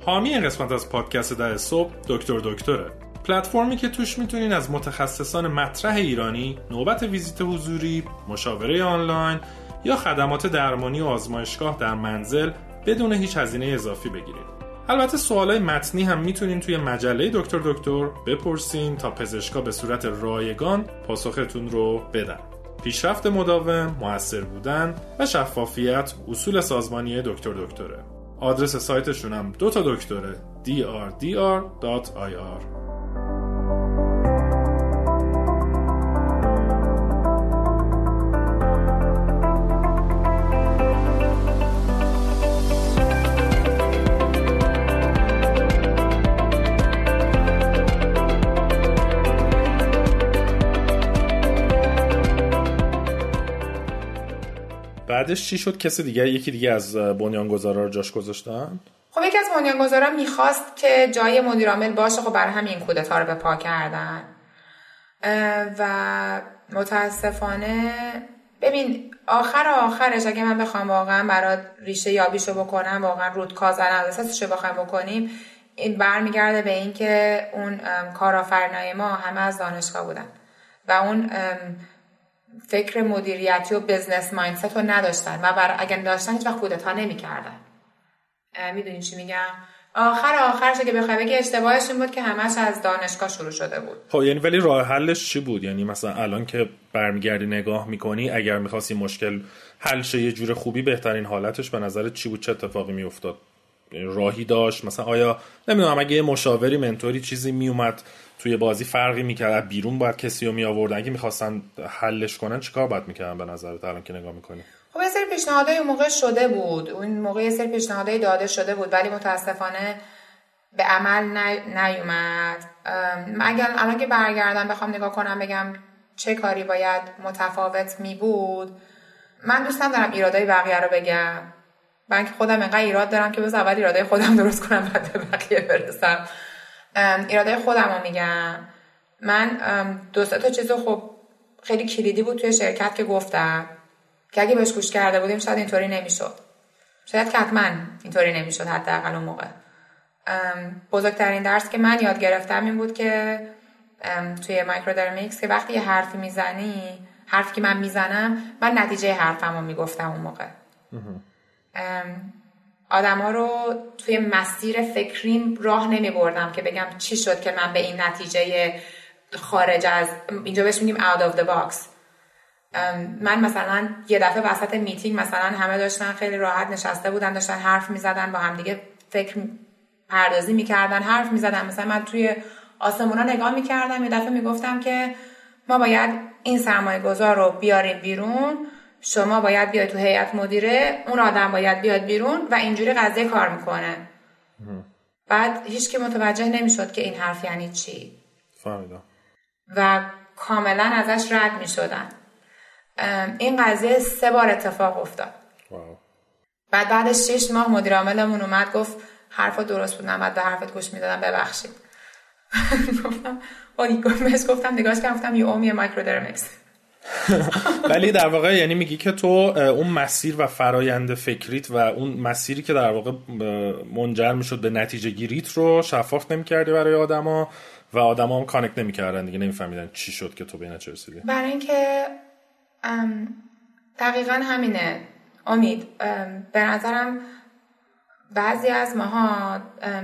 حامی این قسمت از پادکست ده صبح دکتر دکتره پلتفرمی که توش می‌تونین از متخصصان مطرح ایرانی نوبت ویزیت حضوری، مشاوره آنلاین یا خدمات درمانی و آزمایشگاه در منزل بدون هیچ هزینه اضافی بگیرید. البته سوالای متنی هم می‌تونین توی مجله دکتر دکتر بپرسین تا پزشکا به صورت رایگان پاسختون رو بدن. پیشرفت مداوم، موثر بودن و شفافیت اصول سازمانی دکتر دکتره. آدرس سایتشون هم دو تا دکتره. Drdr.ir بعدش چی شد؟ کسی دیگه یکی دیگه از بنیانگذارا رو جاش گذاشتن؟ خب یکی از بنیانگذارا می‌خواست که جای مدیر عامل باشه. خب برای همین کودتا رو به پا کردن. و متاسفانه ببین آخر آخرش اگه من بخوام واقعا برات ریشه یابیشو بکنم واقعا رود کازن اساسش رو بخوایم بکنیم این برمیگرده به اینکه اون کارآفرینای ما همه از دانشگاه بودن. و اون فکر مدیریتی و بزنس مایندست رو نداشتن و بر اگر داشتن هیچ وقت کودتا نمی‌کردن. می‌دونی چی میگم؟ آخر آخرش که بخوای بگی اشتباهش این بود که همش از دانشگاه شروع شده بود. خب یعنی ولی راه حلش چی بود؟ یعنی مثلا الان که برمیگردی نگاه می‌کنی اگر می‌خواستی مشکل حل شه یه جور خوبی بهترین حالتش به نظر چی بود؟ چه اتفاقی میافتاد؟ راهی داشت؟ مثلا آیا نمی‌دونم اگه مشاوری منتوری چیزی میومد توی بازی فرقی می‌کرد. بیرون باید کسی رو می آوردن اگه می‌خواستن حلش کنن چیکار باید می‌کردن به نظرت الان که نگاه می‌کنی؟ خب یه سری پیشنهادهای اون موقع شده بود. اون موقع یه سری پیشنهادهای داده شده بود ولی متاسفانه به عمل نیومد. اگر الان که برگردم بخوام نگاه کنم بگم چه کاری باید متفاوت می بود من دوستم دارم ایرادای بقیه رو بگم. من که خودم انقدر ایراد دارم که بس اول ایرادای خودم درست کنم بعد به بقیه برسم. ایرادای خودم رو میگم. من دو تا چیز خب خیلی کلیدی بود توی شرکت که گفتم. که اگه بهش گوش کرده بودیم شاید اینطوری نمی‌شد. شاید که حتما اینطوری نمی‌شد حداقل اون موقع. بزرگترین درس که من یاد گرفتم این بود که توی Microdermics که وقتی یه حرفی می‌زنی حرفی که من می‌زنم من نتیجه حرفم رو می‌گفتم اون موقع. آدما رو توی مسیر فکریم راه نمی بردم که بگم چی شد که من به این نتیجه خارج از اینجا بهش میگیم out of the box. من مثلا یه دفعه وسط میتینگ مثلا همه داشتن خیلی راحت نشسته بودن داشتن حرف می‌زدن با هم دیگه فکر پردازی می‌کردن حرف می‌زدن. مثلا من توی آسمونا نگاه می‌کردم یه دفعه می‌گفتم که ما باید این سرمایه گذار رو بیاریم بیرون شما باید بیاید تو هیئت مدیره اون آدم باید بیاد بیرون و اینجوری قضیه کار می‌کنه. بعد هیچ که متوجه نمی‌شد که این حرف یعنی چی. فهمیدم. و کاملا ازش رد می‌شدن. این قضیه سه بار اتفاق افتاد. بعد بعد شش ماه مدیر عاملمون اومد گفت حرفا درست بود بعد به حرفت گوش می‌دادم ببخشید. گفتم گفتم نگاش کردم گفتم you owe me Microdermics. ولی در واقع یعنی میگی که تو اون مسیر و فرایند فکریت و اون مسیری که در واقع منجر می‌شد به نتیجه گیریت رو شفاف نمی‌کردی برای آدما و آدما هم connect نمی‌کردن دیگه نمیفهمیدن چی شد که تو به چه رسیدی. برای اینکه دقیقا همینه. امید به نظرم بعضی از ماها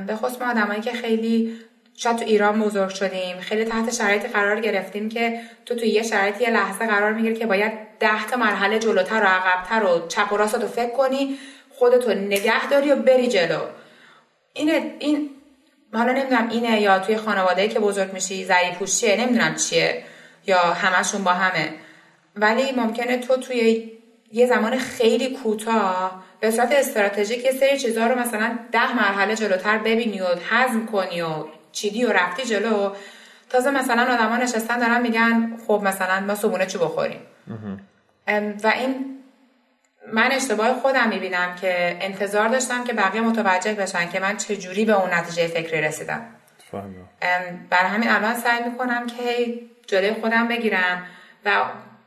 به خصوص ما آدمایی که خیلی شاید تو ایران بزرگ شدیم. خیلی تحت شرایطی قرار گرفتیم که تو تو یه شرایطی یه لحظه قرار می‌گیری که باید ده تا مرحله جلوتر و عقبتر و چپ و راست فکر کنی خودتو نگه داری و بری جلو. اینه این حالا نمی‌دونم اینه یا توی خانواده که بزرگ میشی زری پوشیه نمی‌دونم چیه. یا همشون با همه. ولی ممکنه تو توی یه زمان خیلی کوتاه به صورت استراتژیک یه سری چیزها رو مثلا ده مرحله جلوتر ببینی و هضم کنی و چیدی و رفتی جلو. تازه مثلا آدما نشستن دارن میگن خب مثلا ما صبونه چی بخوریم؟ و این من اشتباه خودم می‌بینم که انتظار داشتم که بقیه متوجه بشن که من چجوری به اون نتیجه فکری رسیدم. برای همین الان سعی می‌کنم که جلوی خودم بگیرم و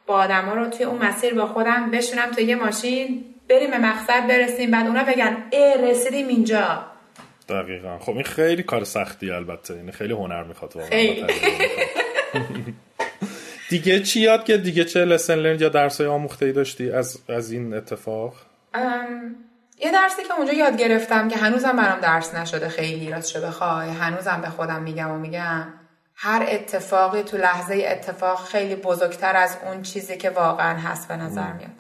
با آدما رو توی اون مسیر با خودم بشونم تو یه ماشین بریم به مقصد برسیم بعد اونا بگن ای رسیدیم اینجا. دقیقا. خب این خیلی کار سختی البته. این خیلی هنر می‌خواد دیگه چی یاد که دیگه چه لسن لرن یا درسای آموخته ای داشتی از, از این اتفاق؟ یه درسی که اونجا یاد گرفتم که هنوزم برام درس نشده خیلی راستش بخوای. هنوزم به خودم میگم و میگم. هر اتفاقی تو لحظه اتفاق خیلی بزرگتر از اون چیزی که واقعا هست به نظر میاد.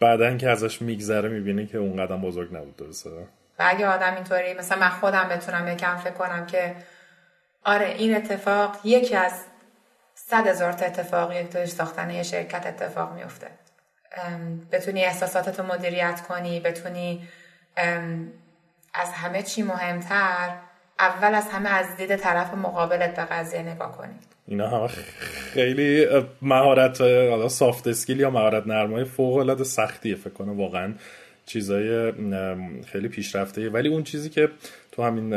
بعدا که ازش میگذره می‌بینی که اون قدم بزرگ نبود درسته؟ و اگه آدم اینطوری مثلا من خودم بتونم یکم فکر کنم که آره این اتفاق یکی از صد هزار تا اتفاقی توی ساختن یه شرکت اتفاق میفته بتونی احساساتتو مدیریت کنی بتونی از همه چی مهمتر اول از همه از دید طرف مقابلت به قضیه نگاه کنی. اینا همه خیلی مهارت سافت اسکیل یا مهارت نرمای فوق العاده سختیه فکر کنم واقعا. چیزای خیلی پیشرفته. ولی اون چیزی که تو همین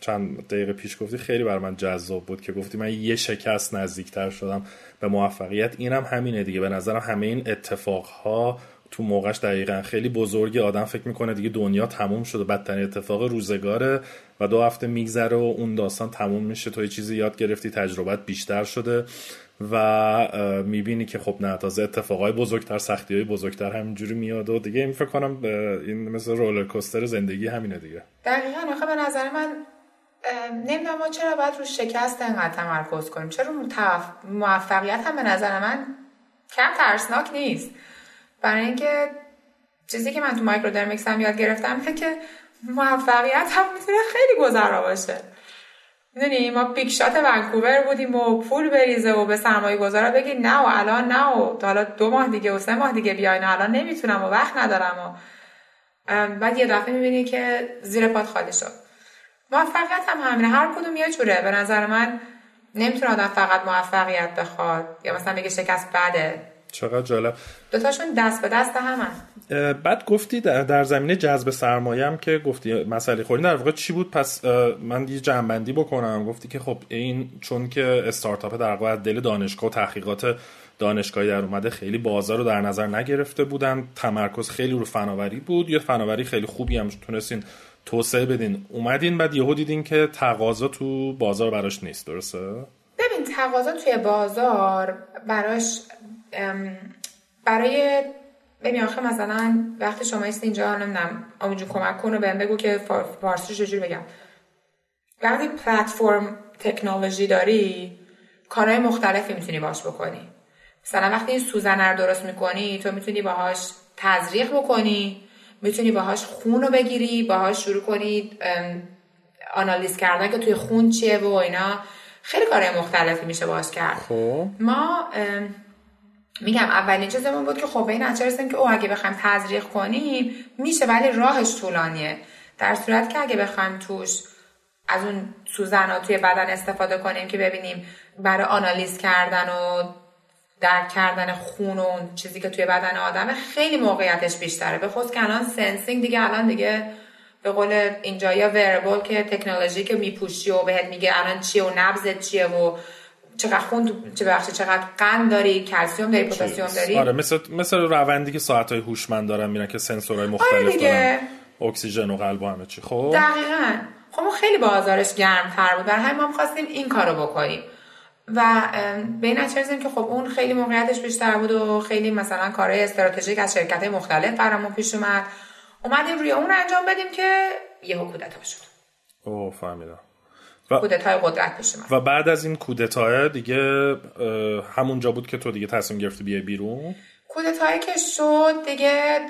چند دقیقه پیش گفتی خیلی بر من جذاب بود که گفتی من یه شکست نزدیکتر شدم به موفقیت. اینم همینه دیگه. به نظرم همه این اتفاقها تو موقعش دقیقا خیلی بزرگی آدم فکر می‌کنه دیگه دنیا تموم شده. بدترین اتفاق روزگاره و دو هفته میگذره و اون داستان تموم میشه. تو یه چیزی یاد گرفتی تجربت بیشتر شده. و می‌بینی که خب نه تازه اتفاقای بزرگتر سختی های بزرگتر همینجوری میاد و دیگه این فکر کنم این مثل roller coaster زندگی همینه دیگه. دقیقا. آخه به نظر من نمی‌دونم ما چرا باید رو شکست انقدر تمرکز کنیم. چرا موفقیت هم به نظر من کم ترسناک نیست. برای اینکه چیزی که من تو Microdermics هم یاد گرفتم که موفقیت هم می‌تونه خیلی گذرا باشه. می‌دونی ما پیک شات ونکوور بودیم و پول بریزه و به سرمایه گذارا بگی نه و الان نه و حالا دو ماه دیگه و سه ماه دیگه بیاین الان نمی‌تونم و وقت ندارم و بعد یه دفعه می‌بینی که زیر پات خالی شد. موفقیت هم همینه. هر کدوم یه جوره. به نظر من نمی‌تونه آدم فقط موفقیت بخواد یا مثلا بگه شکست بده. چقدر جالب. دوتاشون دست به دست همن. بعد گفتی در, در زمینه جذب سرمایه هم که گفتی مسئله خوری در واقع چی بود؟ پس من یه جنبندی بکنم. گفتی که خب این چون که استارتاپ در واقع دل دانشگاه و تحقیقات دانشگاهی در اومده خیلی بازار رو در نظر نگرفته بودن. تمرکز خیلی رو فناوری بود. یه فناوری خیلی خوبی هم تونستین توسعه بدین. اومدین بعد یهو دیدین که تقاضا تو بازار براش نیست. درسته؟ ببین تقاضا توی بازار براش برای ببین آخه مثلا وقتی شما است اینجا نمی‌دونم اونجا کمک کن و بهم بگو که فارسی چجوری بگم. وقتی پلتفرم تکنولوژی داری کارهای مختلفی می‌تونی باش بکنی. مثلا وقتی این سوزنه رو درست می‌کنی تو می‌تونی باهاش تزریق بکنی می‌تونی باهاش خون رو بگیری باهاش شروع کنی آنالیز کردن که توی خون چیه و اینا. خیلی کارهای مختلفی میشه باش کرد. خب. ما میگم اولین چیزمون بود که خب این رسیم که او اگه بخوایم تزریق کنیم میشه ولی راهش طولانیه. در صورتی که اگه بخوایم توش از اون سوزن توی بدن استفاده کنیم که ببینیم برای آنالیز کردن و درک کردن خون و اون چیزی که توی بدن آدمه خیلی موقعیتش بیشتره. به خود که الان sensing دیگه الان دیگه به قول اینجا wearable که تکنولوژی که میپوشی و بهت میگه الان چیه و نبزت چیه و چقدر خون چه بخشی چقدر قند داری کلسیوم داری پتاسیم داری؟ آره مثل مثل روندی که ساعت های هوشمند دارن میرن که سنسورهای آره مختلف آره دارن. اکسیژن و قلب و همه چی. خب؟ دقیقا. خب خیلی بازارش گرم تر بود. برای همین ما خواستیم این کارو بکنیم. و به این که خب اون خیلی موقعیتش بیشتر بود و خیلی مثلا کارهای استراتژیک از شرکت مختلف برامون پیش اومد. اومدیم روی اون انجام بدیم که یهو کودتا شد. اوه فهمیدم. و کودتای قدرت پیش و بعد از این کودتای دیگه همونجا بود که تو دیگه تصمیم گرفتی بیای بیرون؟ کودتایی که شد دیگه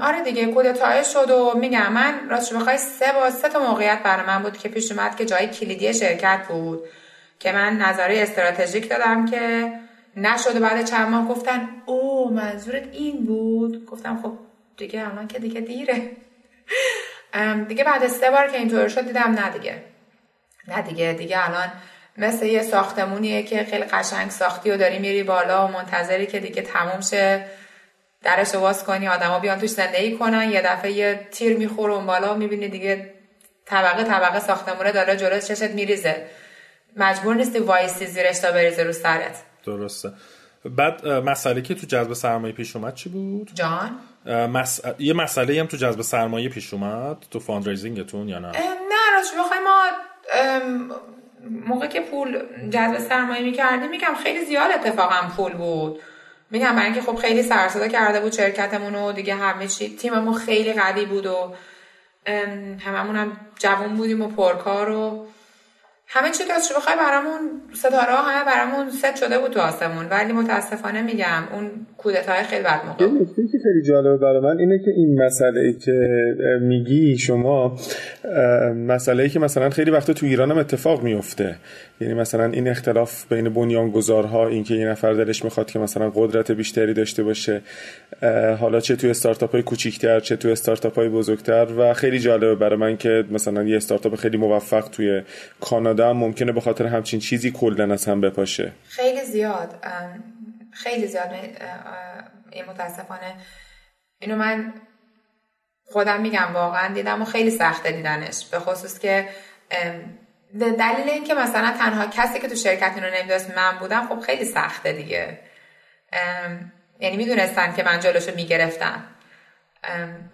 آره دیگه کودتای شد و میگم من راستش بخوای سه با سه تا موقعیت برای من بود که پیش اومد که جای کلیدی شرکت بود که من نظری استراتژیک دادم که نشد بعد چند ماه گفتن او منظورت این بود؟ گفتم خب دیگه الان که دیگه دیره. دیگه بعد سه بار که اینطور شد دیدم نه دیگه. نه دیگه دیگه الان مثل یه ساختمونیه که خیلی قشنگ ساختی و داری میری بالا و منتظری که دیگه تموم شه. درش باز کنی آدما بیان توش زندگی کنن یه دفعه یه تیر می‌خوره اون بالا و می‌بینی دیگه طبقه طبقه ساختمونه داره جلو چشت میریزه. مجبور نیستی وایسی زیرش تا بریزه رو سرت. درسته. بعد مسئله که تو جذب سرمایه پیش اومد چی بود؟ جان؟ مس... یه مسئله هم تو جذب سرمایه پیش اومد تو fundraising تون یا نه؟ نه راست بخوای ما موقع که پول جذب سرمایه می‌کردیم میگم خیلی زیاد اتفاقا پول بود میگم برای اینکه خب خیلی سرصدا کرده بود شرکتمون و دیگه همه چی تیممون خیلی قوی بود و هممون هم جوان بودیم و پرکار و همه چی که از بخوای برامون ستاره ها همه برامون ست شده بود تو آسمون. ولی متاسفانه میگم اون کودتای خیلی بد موقع نکته که خیلی جالبه برای من اینه که این مسئله ای که میگی شما مسئله ای که مثلا خیلی وقت تو ایران هم اتفاق میفته. یعنی مثلا این اختلاف بین بنیانگذارها اینکه یه نفر دلش می‌خواد که مثلا قدرت بیشتری داشته باشه حالا چه توی استارتاپ های کوچیکتر چه توی استارتاپ های بزرگتر. و خیلی جالبه برای من که مثلا یه استارتاپ خیلی موفق توی کانادا هم ممکنه به خاطر همچین چیزی کلا از هم بپاشه. خیلی زیاد خیلی زیاد. این متاسفانه. اینو من خودم میگم واقعا دیدم و خیلی سخته دیدنش. به خصوص که دلیل این که مثلا تنها کسی که تو شرکت اینو نمی‌دونست من بودم خب خیلی سخته دیگه. یعنی می‌دونستن که من جلوشو می‌گرفتم.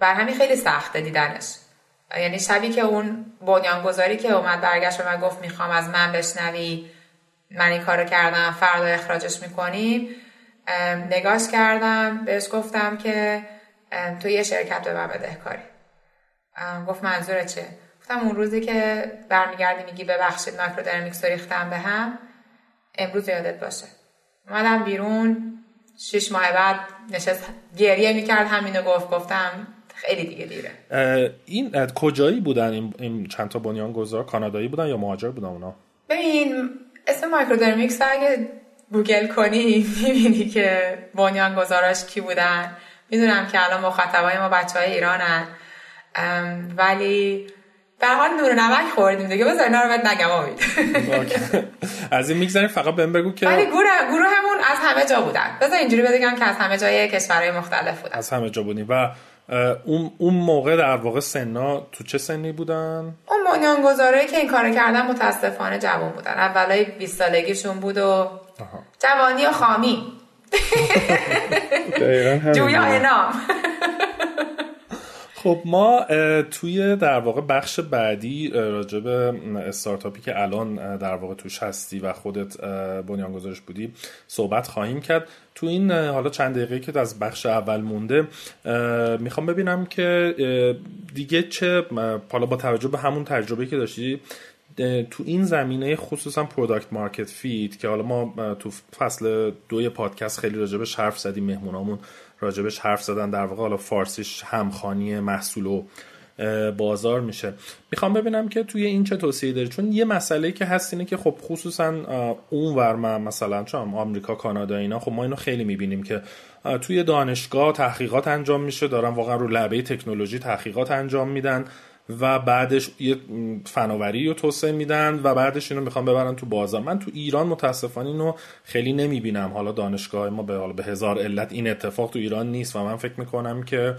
بر همین خیلی سخته دیدنش. یعنی شبی که اون بنیانگذاری که اومد برگشت و من گفت می‌خوام از من بشنوی من این کارو کردم فردا اخراجش می‌کنیم. نگاش کردم بهش گفتم که تو یه شرکت به من بدهکاری گفت منظور چه گفتم اون روزی که برمیگردی میگی ببخشید Microdermics رو ریختم به هم امروز یادت باشه. اومدم بیرون شش ماه بعد نشست گریه می‌کرد همینو گفت. گفتم خیلی دیگه دیره. این کجایی بودن این, این چند تا بنیان گذار کانادایی بودن یا مهاجر بودن اونا؟ ببین اسم Microdermics اگه گوگل کنی می‌بینی که بنیان گذاراش کی بودن. می‌دونم که الان مخاطبای ما بچه های ایرانن ولی به حال نور نمک خوردیم دیگه. بذار اینا رو بهت نگم امید از این می‌گذاریم فقط بهم بگو که ولی گروه گروهمون از همه جا بودن. بذار اینجوری بگم که از همه جای کشورهای مختلف بودن. از همه جا بودیم. و اون اون موقع در واقع سنا تو چه سنی بودن؟ اون بنیانگذارایی که این کارو کردن متاسفانه جوان بودن. اولای 20 سالگیشون بود و جوانی و خامی. جویا انام خب ما توی در واقع بخش بعدی راجع به استارتاپی که الان در واقع توش هستی و خودت بنیانگذارش بودی صحبت خواهیم کرد. تو این حالا چند دقیقه که از بخش اول مونده می‌خوام ببینم که دیگه چه حالا با توجه به همون تجربه که داشتی تو این زمینه خصوصا product market fit که حالا ما تو فصل دوی پادکست خیلی راجبش حرف زدیم مهمونامون راجبش حرف زدن. در واقع حالا فارسیش همخوانی محصول و بازار میشه. می‌خوام ببینم که توی این چه توصیه داری؟ چون یه مسئله که هست اینه که خب خصوصا اون ور مثلا چون آمریکا کانادا اینا خب ما اینو خیلی می‌بینیم که توی دانشگاه تحقیقات انجام میشه. دارن واقعا رو لبه تکنولوژی تحقیقات انجام میدن. و بعدش یه فناوری رو توسعه میدن و بعدش اینو می‌خوام ببرن تو بازار. من تو ایران متاسفانه اینو خیلی نمی‌بینم. حالا دانشگاه ما به به هزار علت این اتفاق تو ایران نیست و من فکر می‌کنم که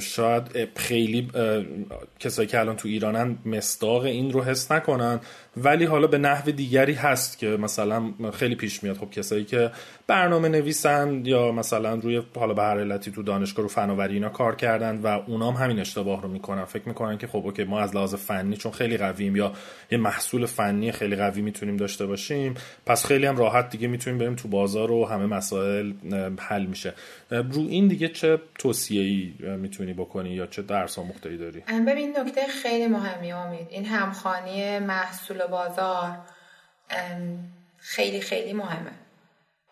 شاید خیلی کسایی که الان تو ایرانن مستاق این رو حس نکنن. ولی حالا به نحو دیگری هست که مثلا خیلی پیش میاد. خب کسایی که برنامه نویسن یا مثلا روی حالا به هر علتی تو دانشگاه رو فناوری اینا کار کردن و اونام همین اشتباه رو می‌کنن. فکر می‌کنن که خب اوکی ما از لحاظ فنی چون خیلی قویم یا یه محصول فنی خیلی قوی می‌تونیم داشته باشیم پس خیلی هم راحت دیگه می‌تونیم بریم تو بازار و همه مسائل حل میشه. رو این دیگه چه توصیه‌ای می‌تونی بکنی یا چه درس آموخته ای داری ببین نکته خیلی مهمی امید. این همخانی محصول و بازار خیلی خیلی مهمه.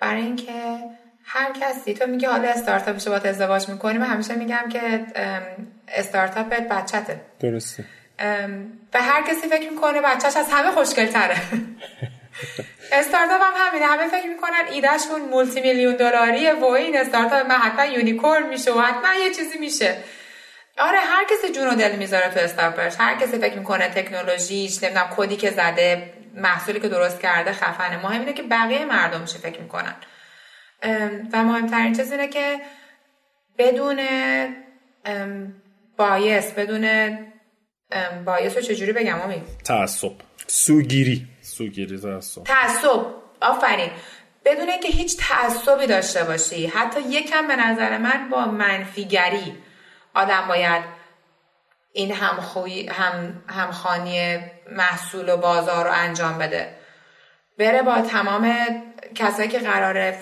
برای اینکه هر کسی تو میگه حالا استارتاپش با ازدواج می‌کنی من همیشه میگم که استارتاپت بچته. درسته. و هر کسی فکر می‌کنه بچهش از همه خوشگل تره استارتاپ هم همینه. همه فکر می‌کنن ایدهشون multi میلیون دلاریه و این استارتاپ من حتما unicorn میشه و حتما یه چیزی میشه. آره هر کسی جون و دل می‌ذاره تو استارتاپش هر کسی فکر می‌کنه تکنولوژیش نمی‌دونم کدی که زده محصولی که درست کرده خفنه. مهم اینه که بقیه مردم چه فکر می‌کنن. و مهمترین چیز اینه که بدون بایس بدون بایس رو چجوری بگم امید تعصب. سوگیری. سوگیری تعصب. تعصب. آفرین. بدون اینکه هیچ تعصبی داشته باشی. حتی یکم به نظر من با منفیگری. آدم باید این همخوی هم همخانی محصول و بازار رو انجام بده. بره با تمام کسایی که قراره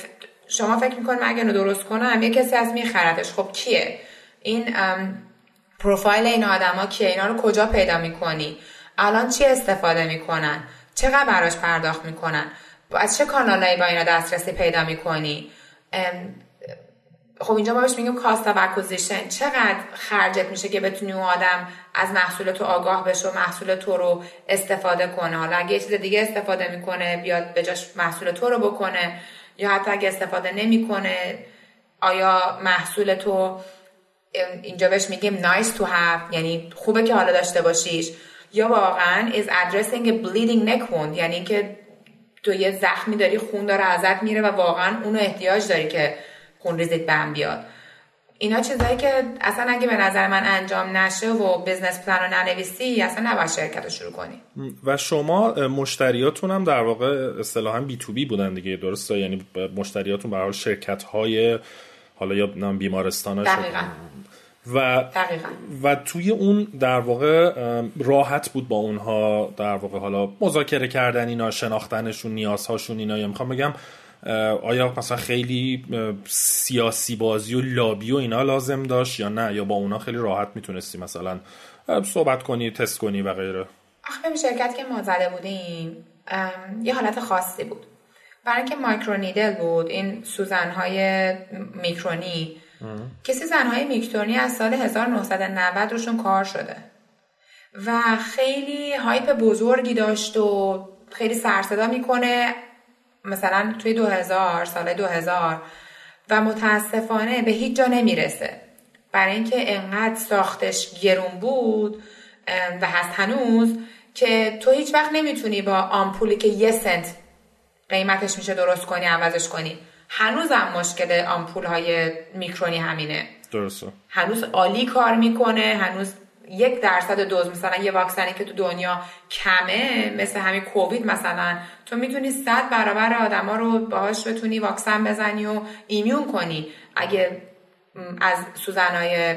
شما فکر می‌کنم اگه اینو درست کنم یه کسی از میخردش خب کیه؟ این پروفایل این آدما کیه؟ اینا رو کجا پیدا می‌کنی؟ الان چی استفاده می‌کنن؟ چقدر براش پرداخت می‌کنن؟ از چه کانالایی با اینا دسترسی پیدا می‌کنی؟ خب اینجا ما بهش میگیم کاست اکوزیشن چقدر خرجت میشه که بتونی اون آدم از محصول تو آگاه بشه و محصول تو رو استفاده کنه؟ حالا اگه یه چیز دیگه استفاده می‌کنه بیاد به جاش محصول تو رو بکنه. یا حتی اگه استفاده نمی‌کنه آیا محصول تو اینجا بهش میگیم nice to have یعنی خوبه که حالا داشته باشیش. یا واقعا is addressing a bleeding neck wound یعنی که تو یه زخمی داری خون داره ازت میره و واقعا اونو احتیاج داری که خون ریزیت بهم بیاد. اینا چیزایی که اصلا اگه به نظر من انجام نشه و بزنس پلن رو ننویسی اصلا نباید شرکت رو شروع کنی. و شما مشتریاتون هم در واقع اصطلاحا بی تو بی بودن دیگه درسته؟ یعنی مشتریاتون به شرکت های حالا یا بیمارستان دقیقا. و و توی اون در واقع راحت بود با اونها در واقع حالا مذاکره کردن اینا شناختنشون نیازهاشون اینا. یا می‌خوام بگم آیا مثلا خیلی سیاسی بازی و لابی و اینا لازم داشت یا نه؟ یا با اونا خیلی راحت می‌تونستی مثلا صحبت کنی تست کنی و غیره؟ آخه شرکت که ما زده بودیم یه حالت خاصی بود. برای اینکه مایکرو نیدل بود این سوزنهای میکرونی. کسی زنهای میکرونی از سال 1990 روشون کار شده. و خیلی هایپ بزرگی داشت و خیلی سرصدا می‌کنه. مثلا توی 2000 سال 2000 و متاسفانه به هیچ جا نمی‌رسه. برای اینکه انقدر ساختش گرون بود و هست هنوز که تو هیچ وقت نمی‌تونی با آمپولی که یه سنت قیمتش میشه درست کنی عوضش کنی. هنوز هم مشکل آمپول های میکرونی همینه. درسته. هنوز عالی کار می‌کنه هنوز یک درصد دوز مثلا یه واکسنی که تو دنیا کمه مثل همین کووید مثلا تو می‌تونی صد برابر آدما رو باهاش بتونی واکسن بزنی و ایمیون کنی اگه از سوزنهای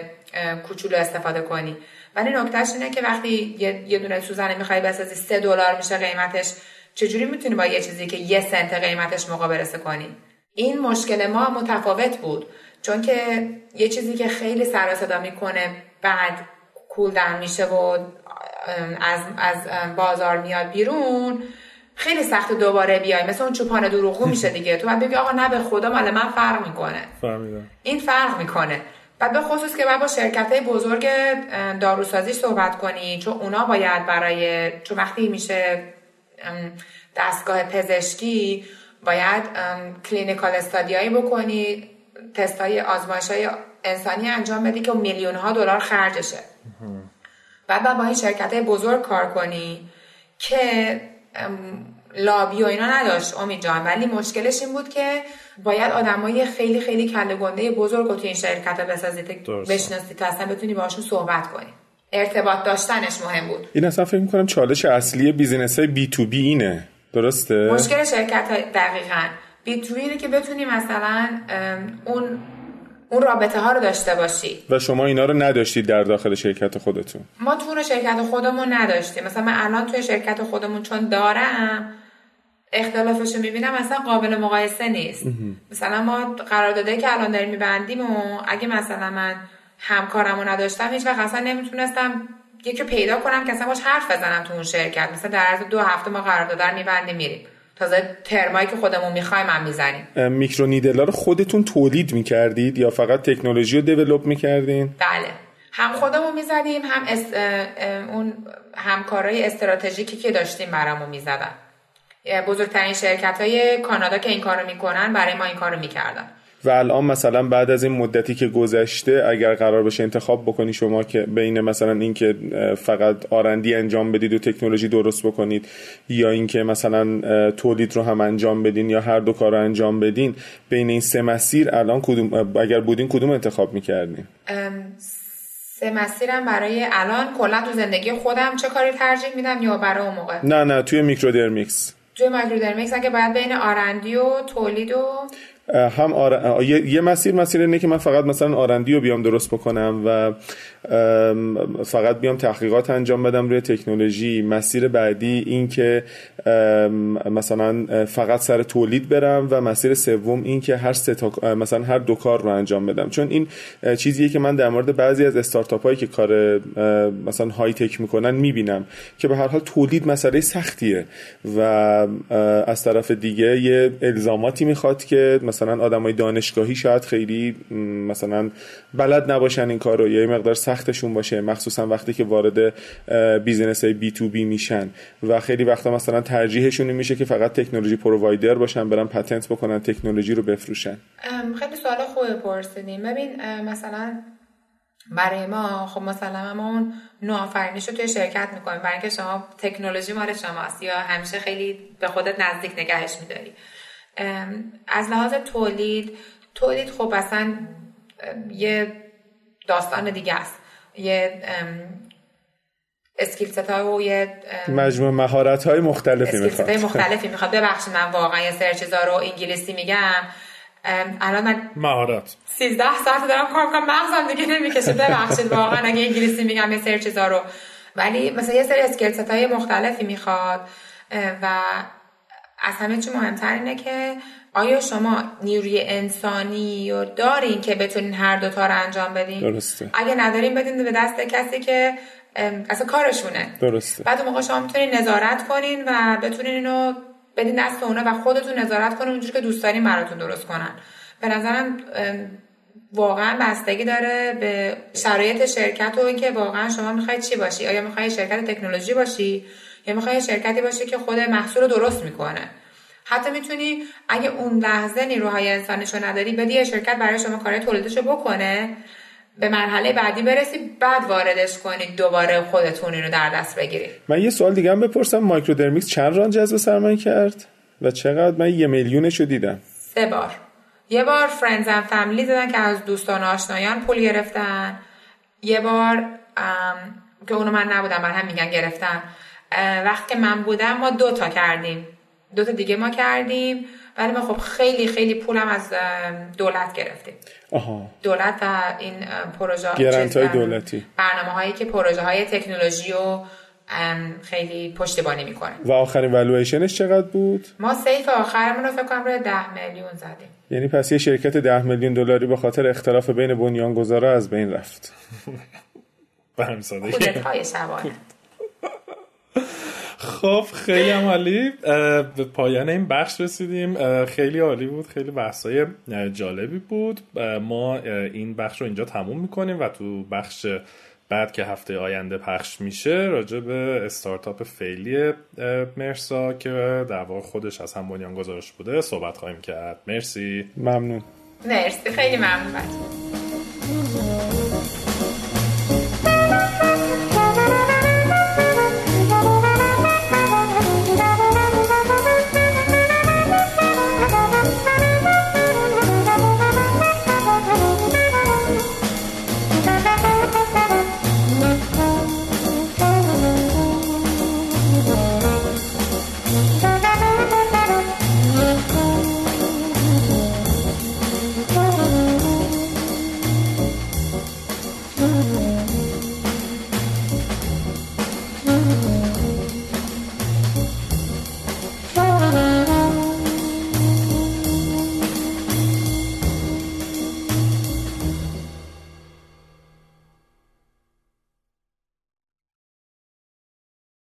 کوچولو استفاده کنی. ولی نکتهش اینه که وقتی یه, دونه سوزن می‌خوای بسازی سه دلار میشه قیمتش. چجوری می‌تونی با یه چیزی که یه سنت قیمتش مقابله کنی؟ این مشکل ما متفاوت بود. چون که یه چیزی که خیلی سر می‌کنه بعد کولدن میشه و از, از بازار میاد بیرون خیلی سخت دوباره بیای. مثل اون چوپان دروغو میشه دیگه. تو باید بگی آقا نه به خدا مال من فرق می‌کنه. این فرق می‌کنه. بعد به خصوص که باید با شرکت های بزرگ داروسازی صحبت کنی چون اونا باید برای چون وقتی میشه دستگاه پزشکی باید کلینیکال استادیایی بکنی تست های آزمایش های انسانی انجام بدی که میلیون ها دلار خرجشه. بعد با این شرکت بزرگ کار کنی که لابی و اینا نداشت امید جان. ولی مشکلش این بود که باید آدمای خیلی خیلی کله گنده بزرگ رو توی این شرکت ها بسازی بشناسی تا اصلا بتونی باشون صحبت کنی. ارتباط داشتنش مهم بود. این اصلا فکر می‌کنم چالش اصلی business های B to B اینه. درسته؟ مشکل شرکت های دقیقا. B to اینه که بتونی مثلا اون اون رابطه ها رو داشته باشی. و شما اینا رو نداشتید در داخل شرکت خودتون. ما تو شرکت خودمون نداشتیم. مثلا من الان توی شرکت خودمون چون دارم اختلافش رو می‌بینم اصلا قابل مقایسه نیست. مثلا ما قرارداده که الان داریم میبندیم و اگه مثلا من همکارمو نداشتم هیچ وقت اصلا نمی‌تونستم یکی رو پیدا کنم که اصلا باش حرف بزنم تو اون شرکت. مثلا در عرض دو هفته ما قرارداد میبندیم میریم. تازه ترمایی که خودمون می‌خوایم هم می‌زنیم. میکرو نیدلا رو خودتون تولید می‌کردید یا فقط تکنولوژی رو دیولپ می‌کردین؟ بله. هم خودمون می‌زدیم هم است... اون همکارای استراتژیکی که داشتیم برامون می‌زدن. بزرگترین شرکت های کانادا که این کارو می‌کنن برای ما این کارو می‌کردن. و الان مثلا بعد از این مدتی که گذشته اگر قرار بشه انتخاب بکنی شما که بین مثلا اینکه فقط آرندی انجام بدید و تکنولوژی درست بکنید یا اینکه مثلا تولید رو هم انجام بدین یا هر دو کار رو انجام بدین بین این سه مسیر الان کدوم اگر بودین کدوم انتخاب می‌کردین؟ سه مسیرم برای الان. کلا تو زندگی خودم چه کاری ترجیح میدم؟ یا برای اون موقع؟ نه نه توی میکرودرمیکس. توی میکرودرمیکس اگه باید بین R&D و تولید و هم آر... یه مسیر مسیر اینه که من فقط مثلا R&D رو بیام درست بکنم و فقط بیام تحقیقات انجام بدم روی تکنولوژی. مسیر بعدی این که مثلا فقط سر تولید برم و مسیر سوم این که هر سه مثلا هر دو کار رو انجام بدم. چون این چیزیه که من در مورد بعضی از استارتاپ هایی که کار مثلا های تک می‌کنن می‌بینم که به هر حال تولید مسئله سختیه و از طرف دیگه یه الزاماتی می‌خواد که مثلا آدمای دانشگاهی شاید خیلی مثلا بلد نباشن این کارو. یا یه مقدار سختشون باشه مخصوصا وقتی که وارد business های B to B میشن. و خیلی وقتا مثلا ترجیحشون میشه که فقط technology provider باشن برن patent بکنن تکنولوژی رو بفروشن. خیلی سوال خوبی پرسیدیم ببین مثلا برای ما خب مثلا ما اون نوآفرینیش رو توی شرکت می‌کنیم برای اینکه شما تکنولوژی مال شماست یا همیشه خیلی به خودت نزدیک نگهش میداری. از لحاظ تولید تولید خب اصلا یه داستان دیگه است. یه اسکیل ها و یه مجموع مهارت های مختلفی می‌خواد. های مختلفی می‌خواد. ببخشید من واقعا یه سر چیزا رو انگلیسی میگم. الان من مهارت. 13 ساعت دارم کار می‌کنم. مغزم دیگه نمی‌کشه. ببخشید واقعا اگه انگلیسی میگم یه سر چیزا رو ولی مثلا یه سری اسکیل های مختلفی می‌خواد. و از همه چی مهمتر اینه که آیا شما نیروی انسانی رو دارین که بتونین هر دوتا رو انجام بدین؟ درسته. اگه ندارین بدین به دست کسی که اصلا کارشونه. درسته. بعد موقع شما می‌تونین نظارت کنین و بتونین اینو بدین دست اونه و خودتون نظارت کنین اونجوری که دوست دارین براتون درست کنن. به نظرم واقعا بستگی داره به شرایط شرکت و اینکه واقعا شما می‌خواید چی باشی؟ آیا می‌خواید شرکت تکنولوژی باشی؟ یا می‌خوای شرکتی باشی که خود محصول رو درست می‌کنه؟ حتی می‌تونی اگه اون لحظه نیروهای انسانیشو نداری بدی یه شرکت برای شما کار تولیدشو بکنه. به مرحله بعدی برسی بعد واردش کنید دوباره خودتون رو در دست بگیرید من یه سوال دیگه هم بپرسم. Microdermics چند round جذب سرمایه کرد؟ و چقدر؟ من یه میلیونش رو دیدم. سه بار. یه بار friends and family دادن که از دوستان آشنایان پول گرفتن. یه بار که اونو من نبودم من هم میگن گرفتن وقتی که من بودم ما دو تا کردیم. دو تا دیگه ما کردیم. ولی ما خب خیلی خیلی پولم از دولت گرفتیم. آها. دولت و این پروژه گرنت های دولتی. برنامه هایی که پروژه های تکنولوژی رو خیلی پشتیبانی می‌کنه. و آخرین والویشنش چقدر بود؟ ما سیف آخرمون رو فکر کنم روی 10 میلیون زدیم. یعنی پس یه شرکت 10 میلیون دلاری به خاطر اختلاف بین بنیانگذارا از بین رفت. به هم سادگی های شبانه خب خیلی هم عالی. به پایان این بخش رسیدیم. خیلی عالی بود خیلی بحثای جالبی بود. ما این بخش رو اینجا تموم می‌کنیم و تو بخش بعد که هفته آینده پخش میشه راجع به استارتاپ فعلی مرسا که در واقع خودش از هم بنیان گذارش بوده صحبت خواهیم کرد. مرسی. ممنون. مرسی. خیلی ممنون.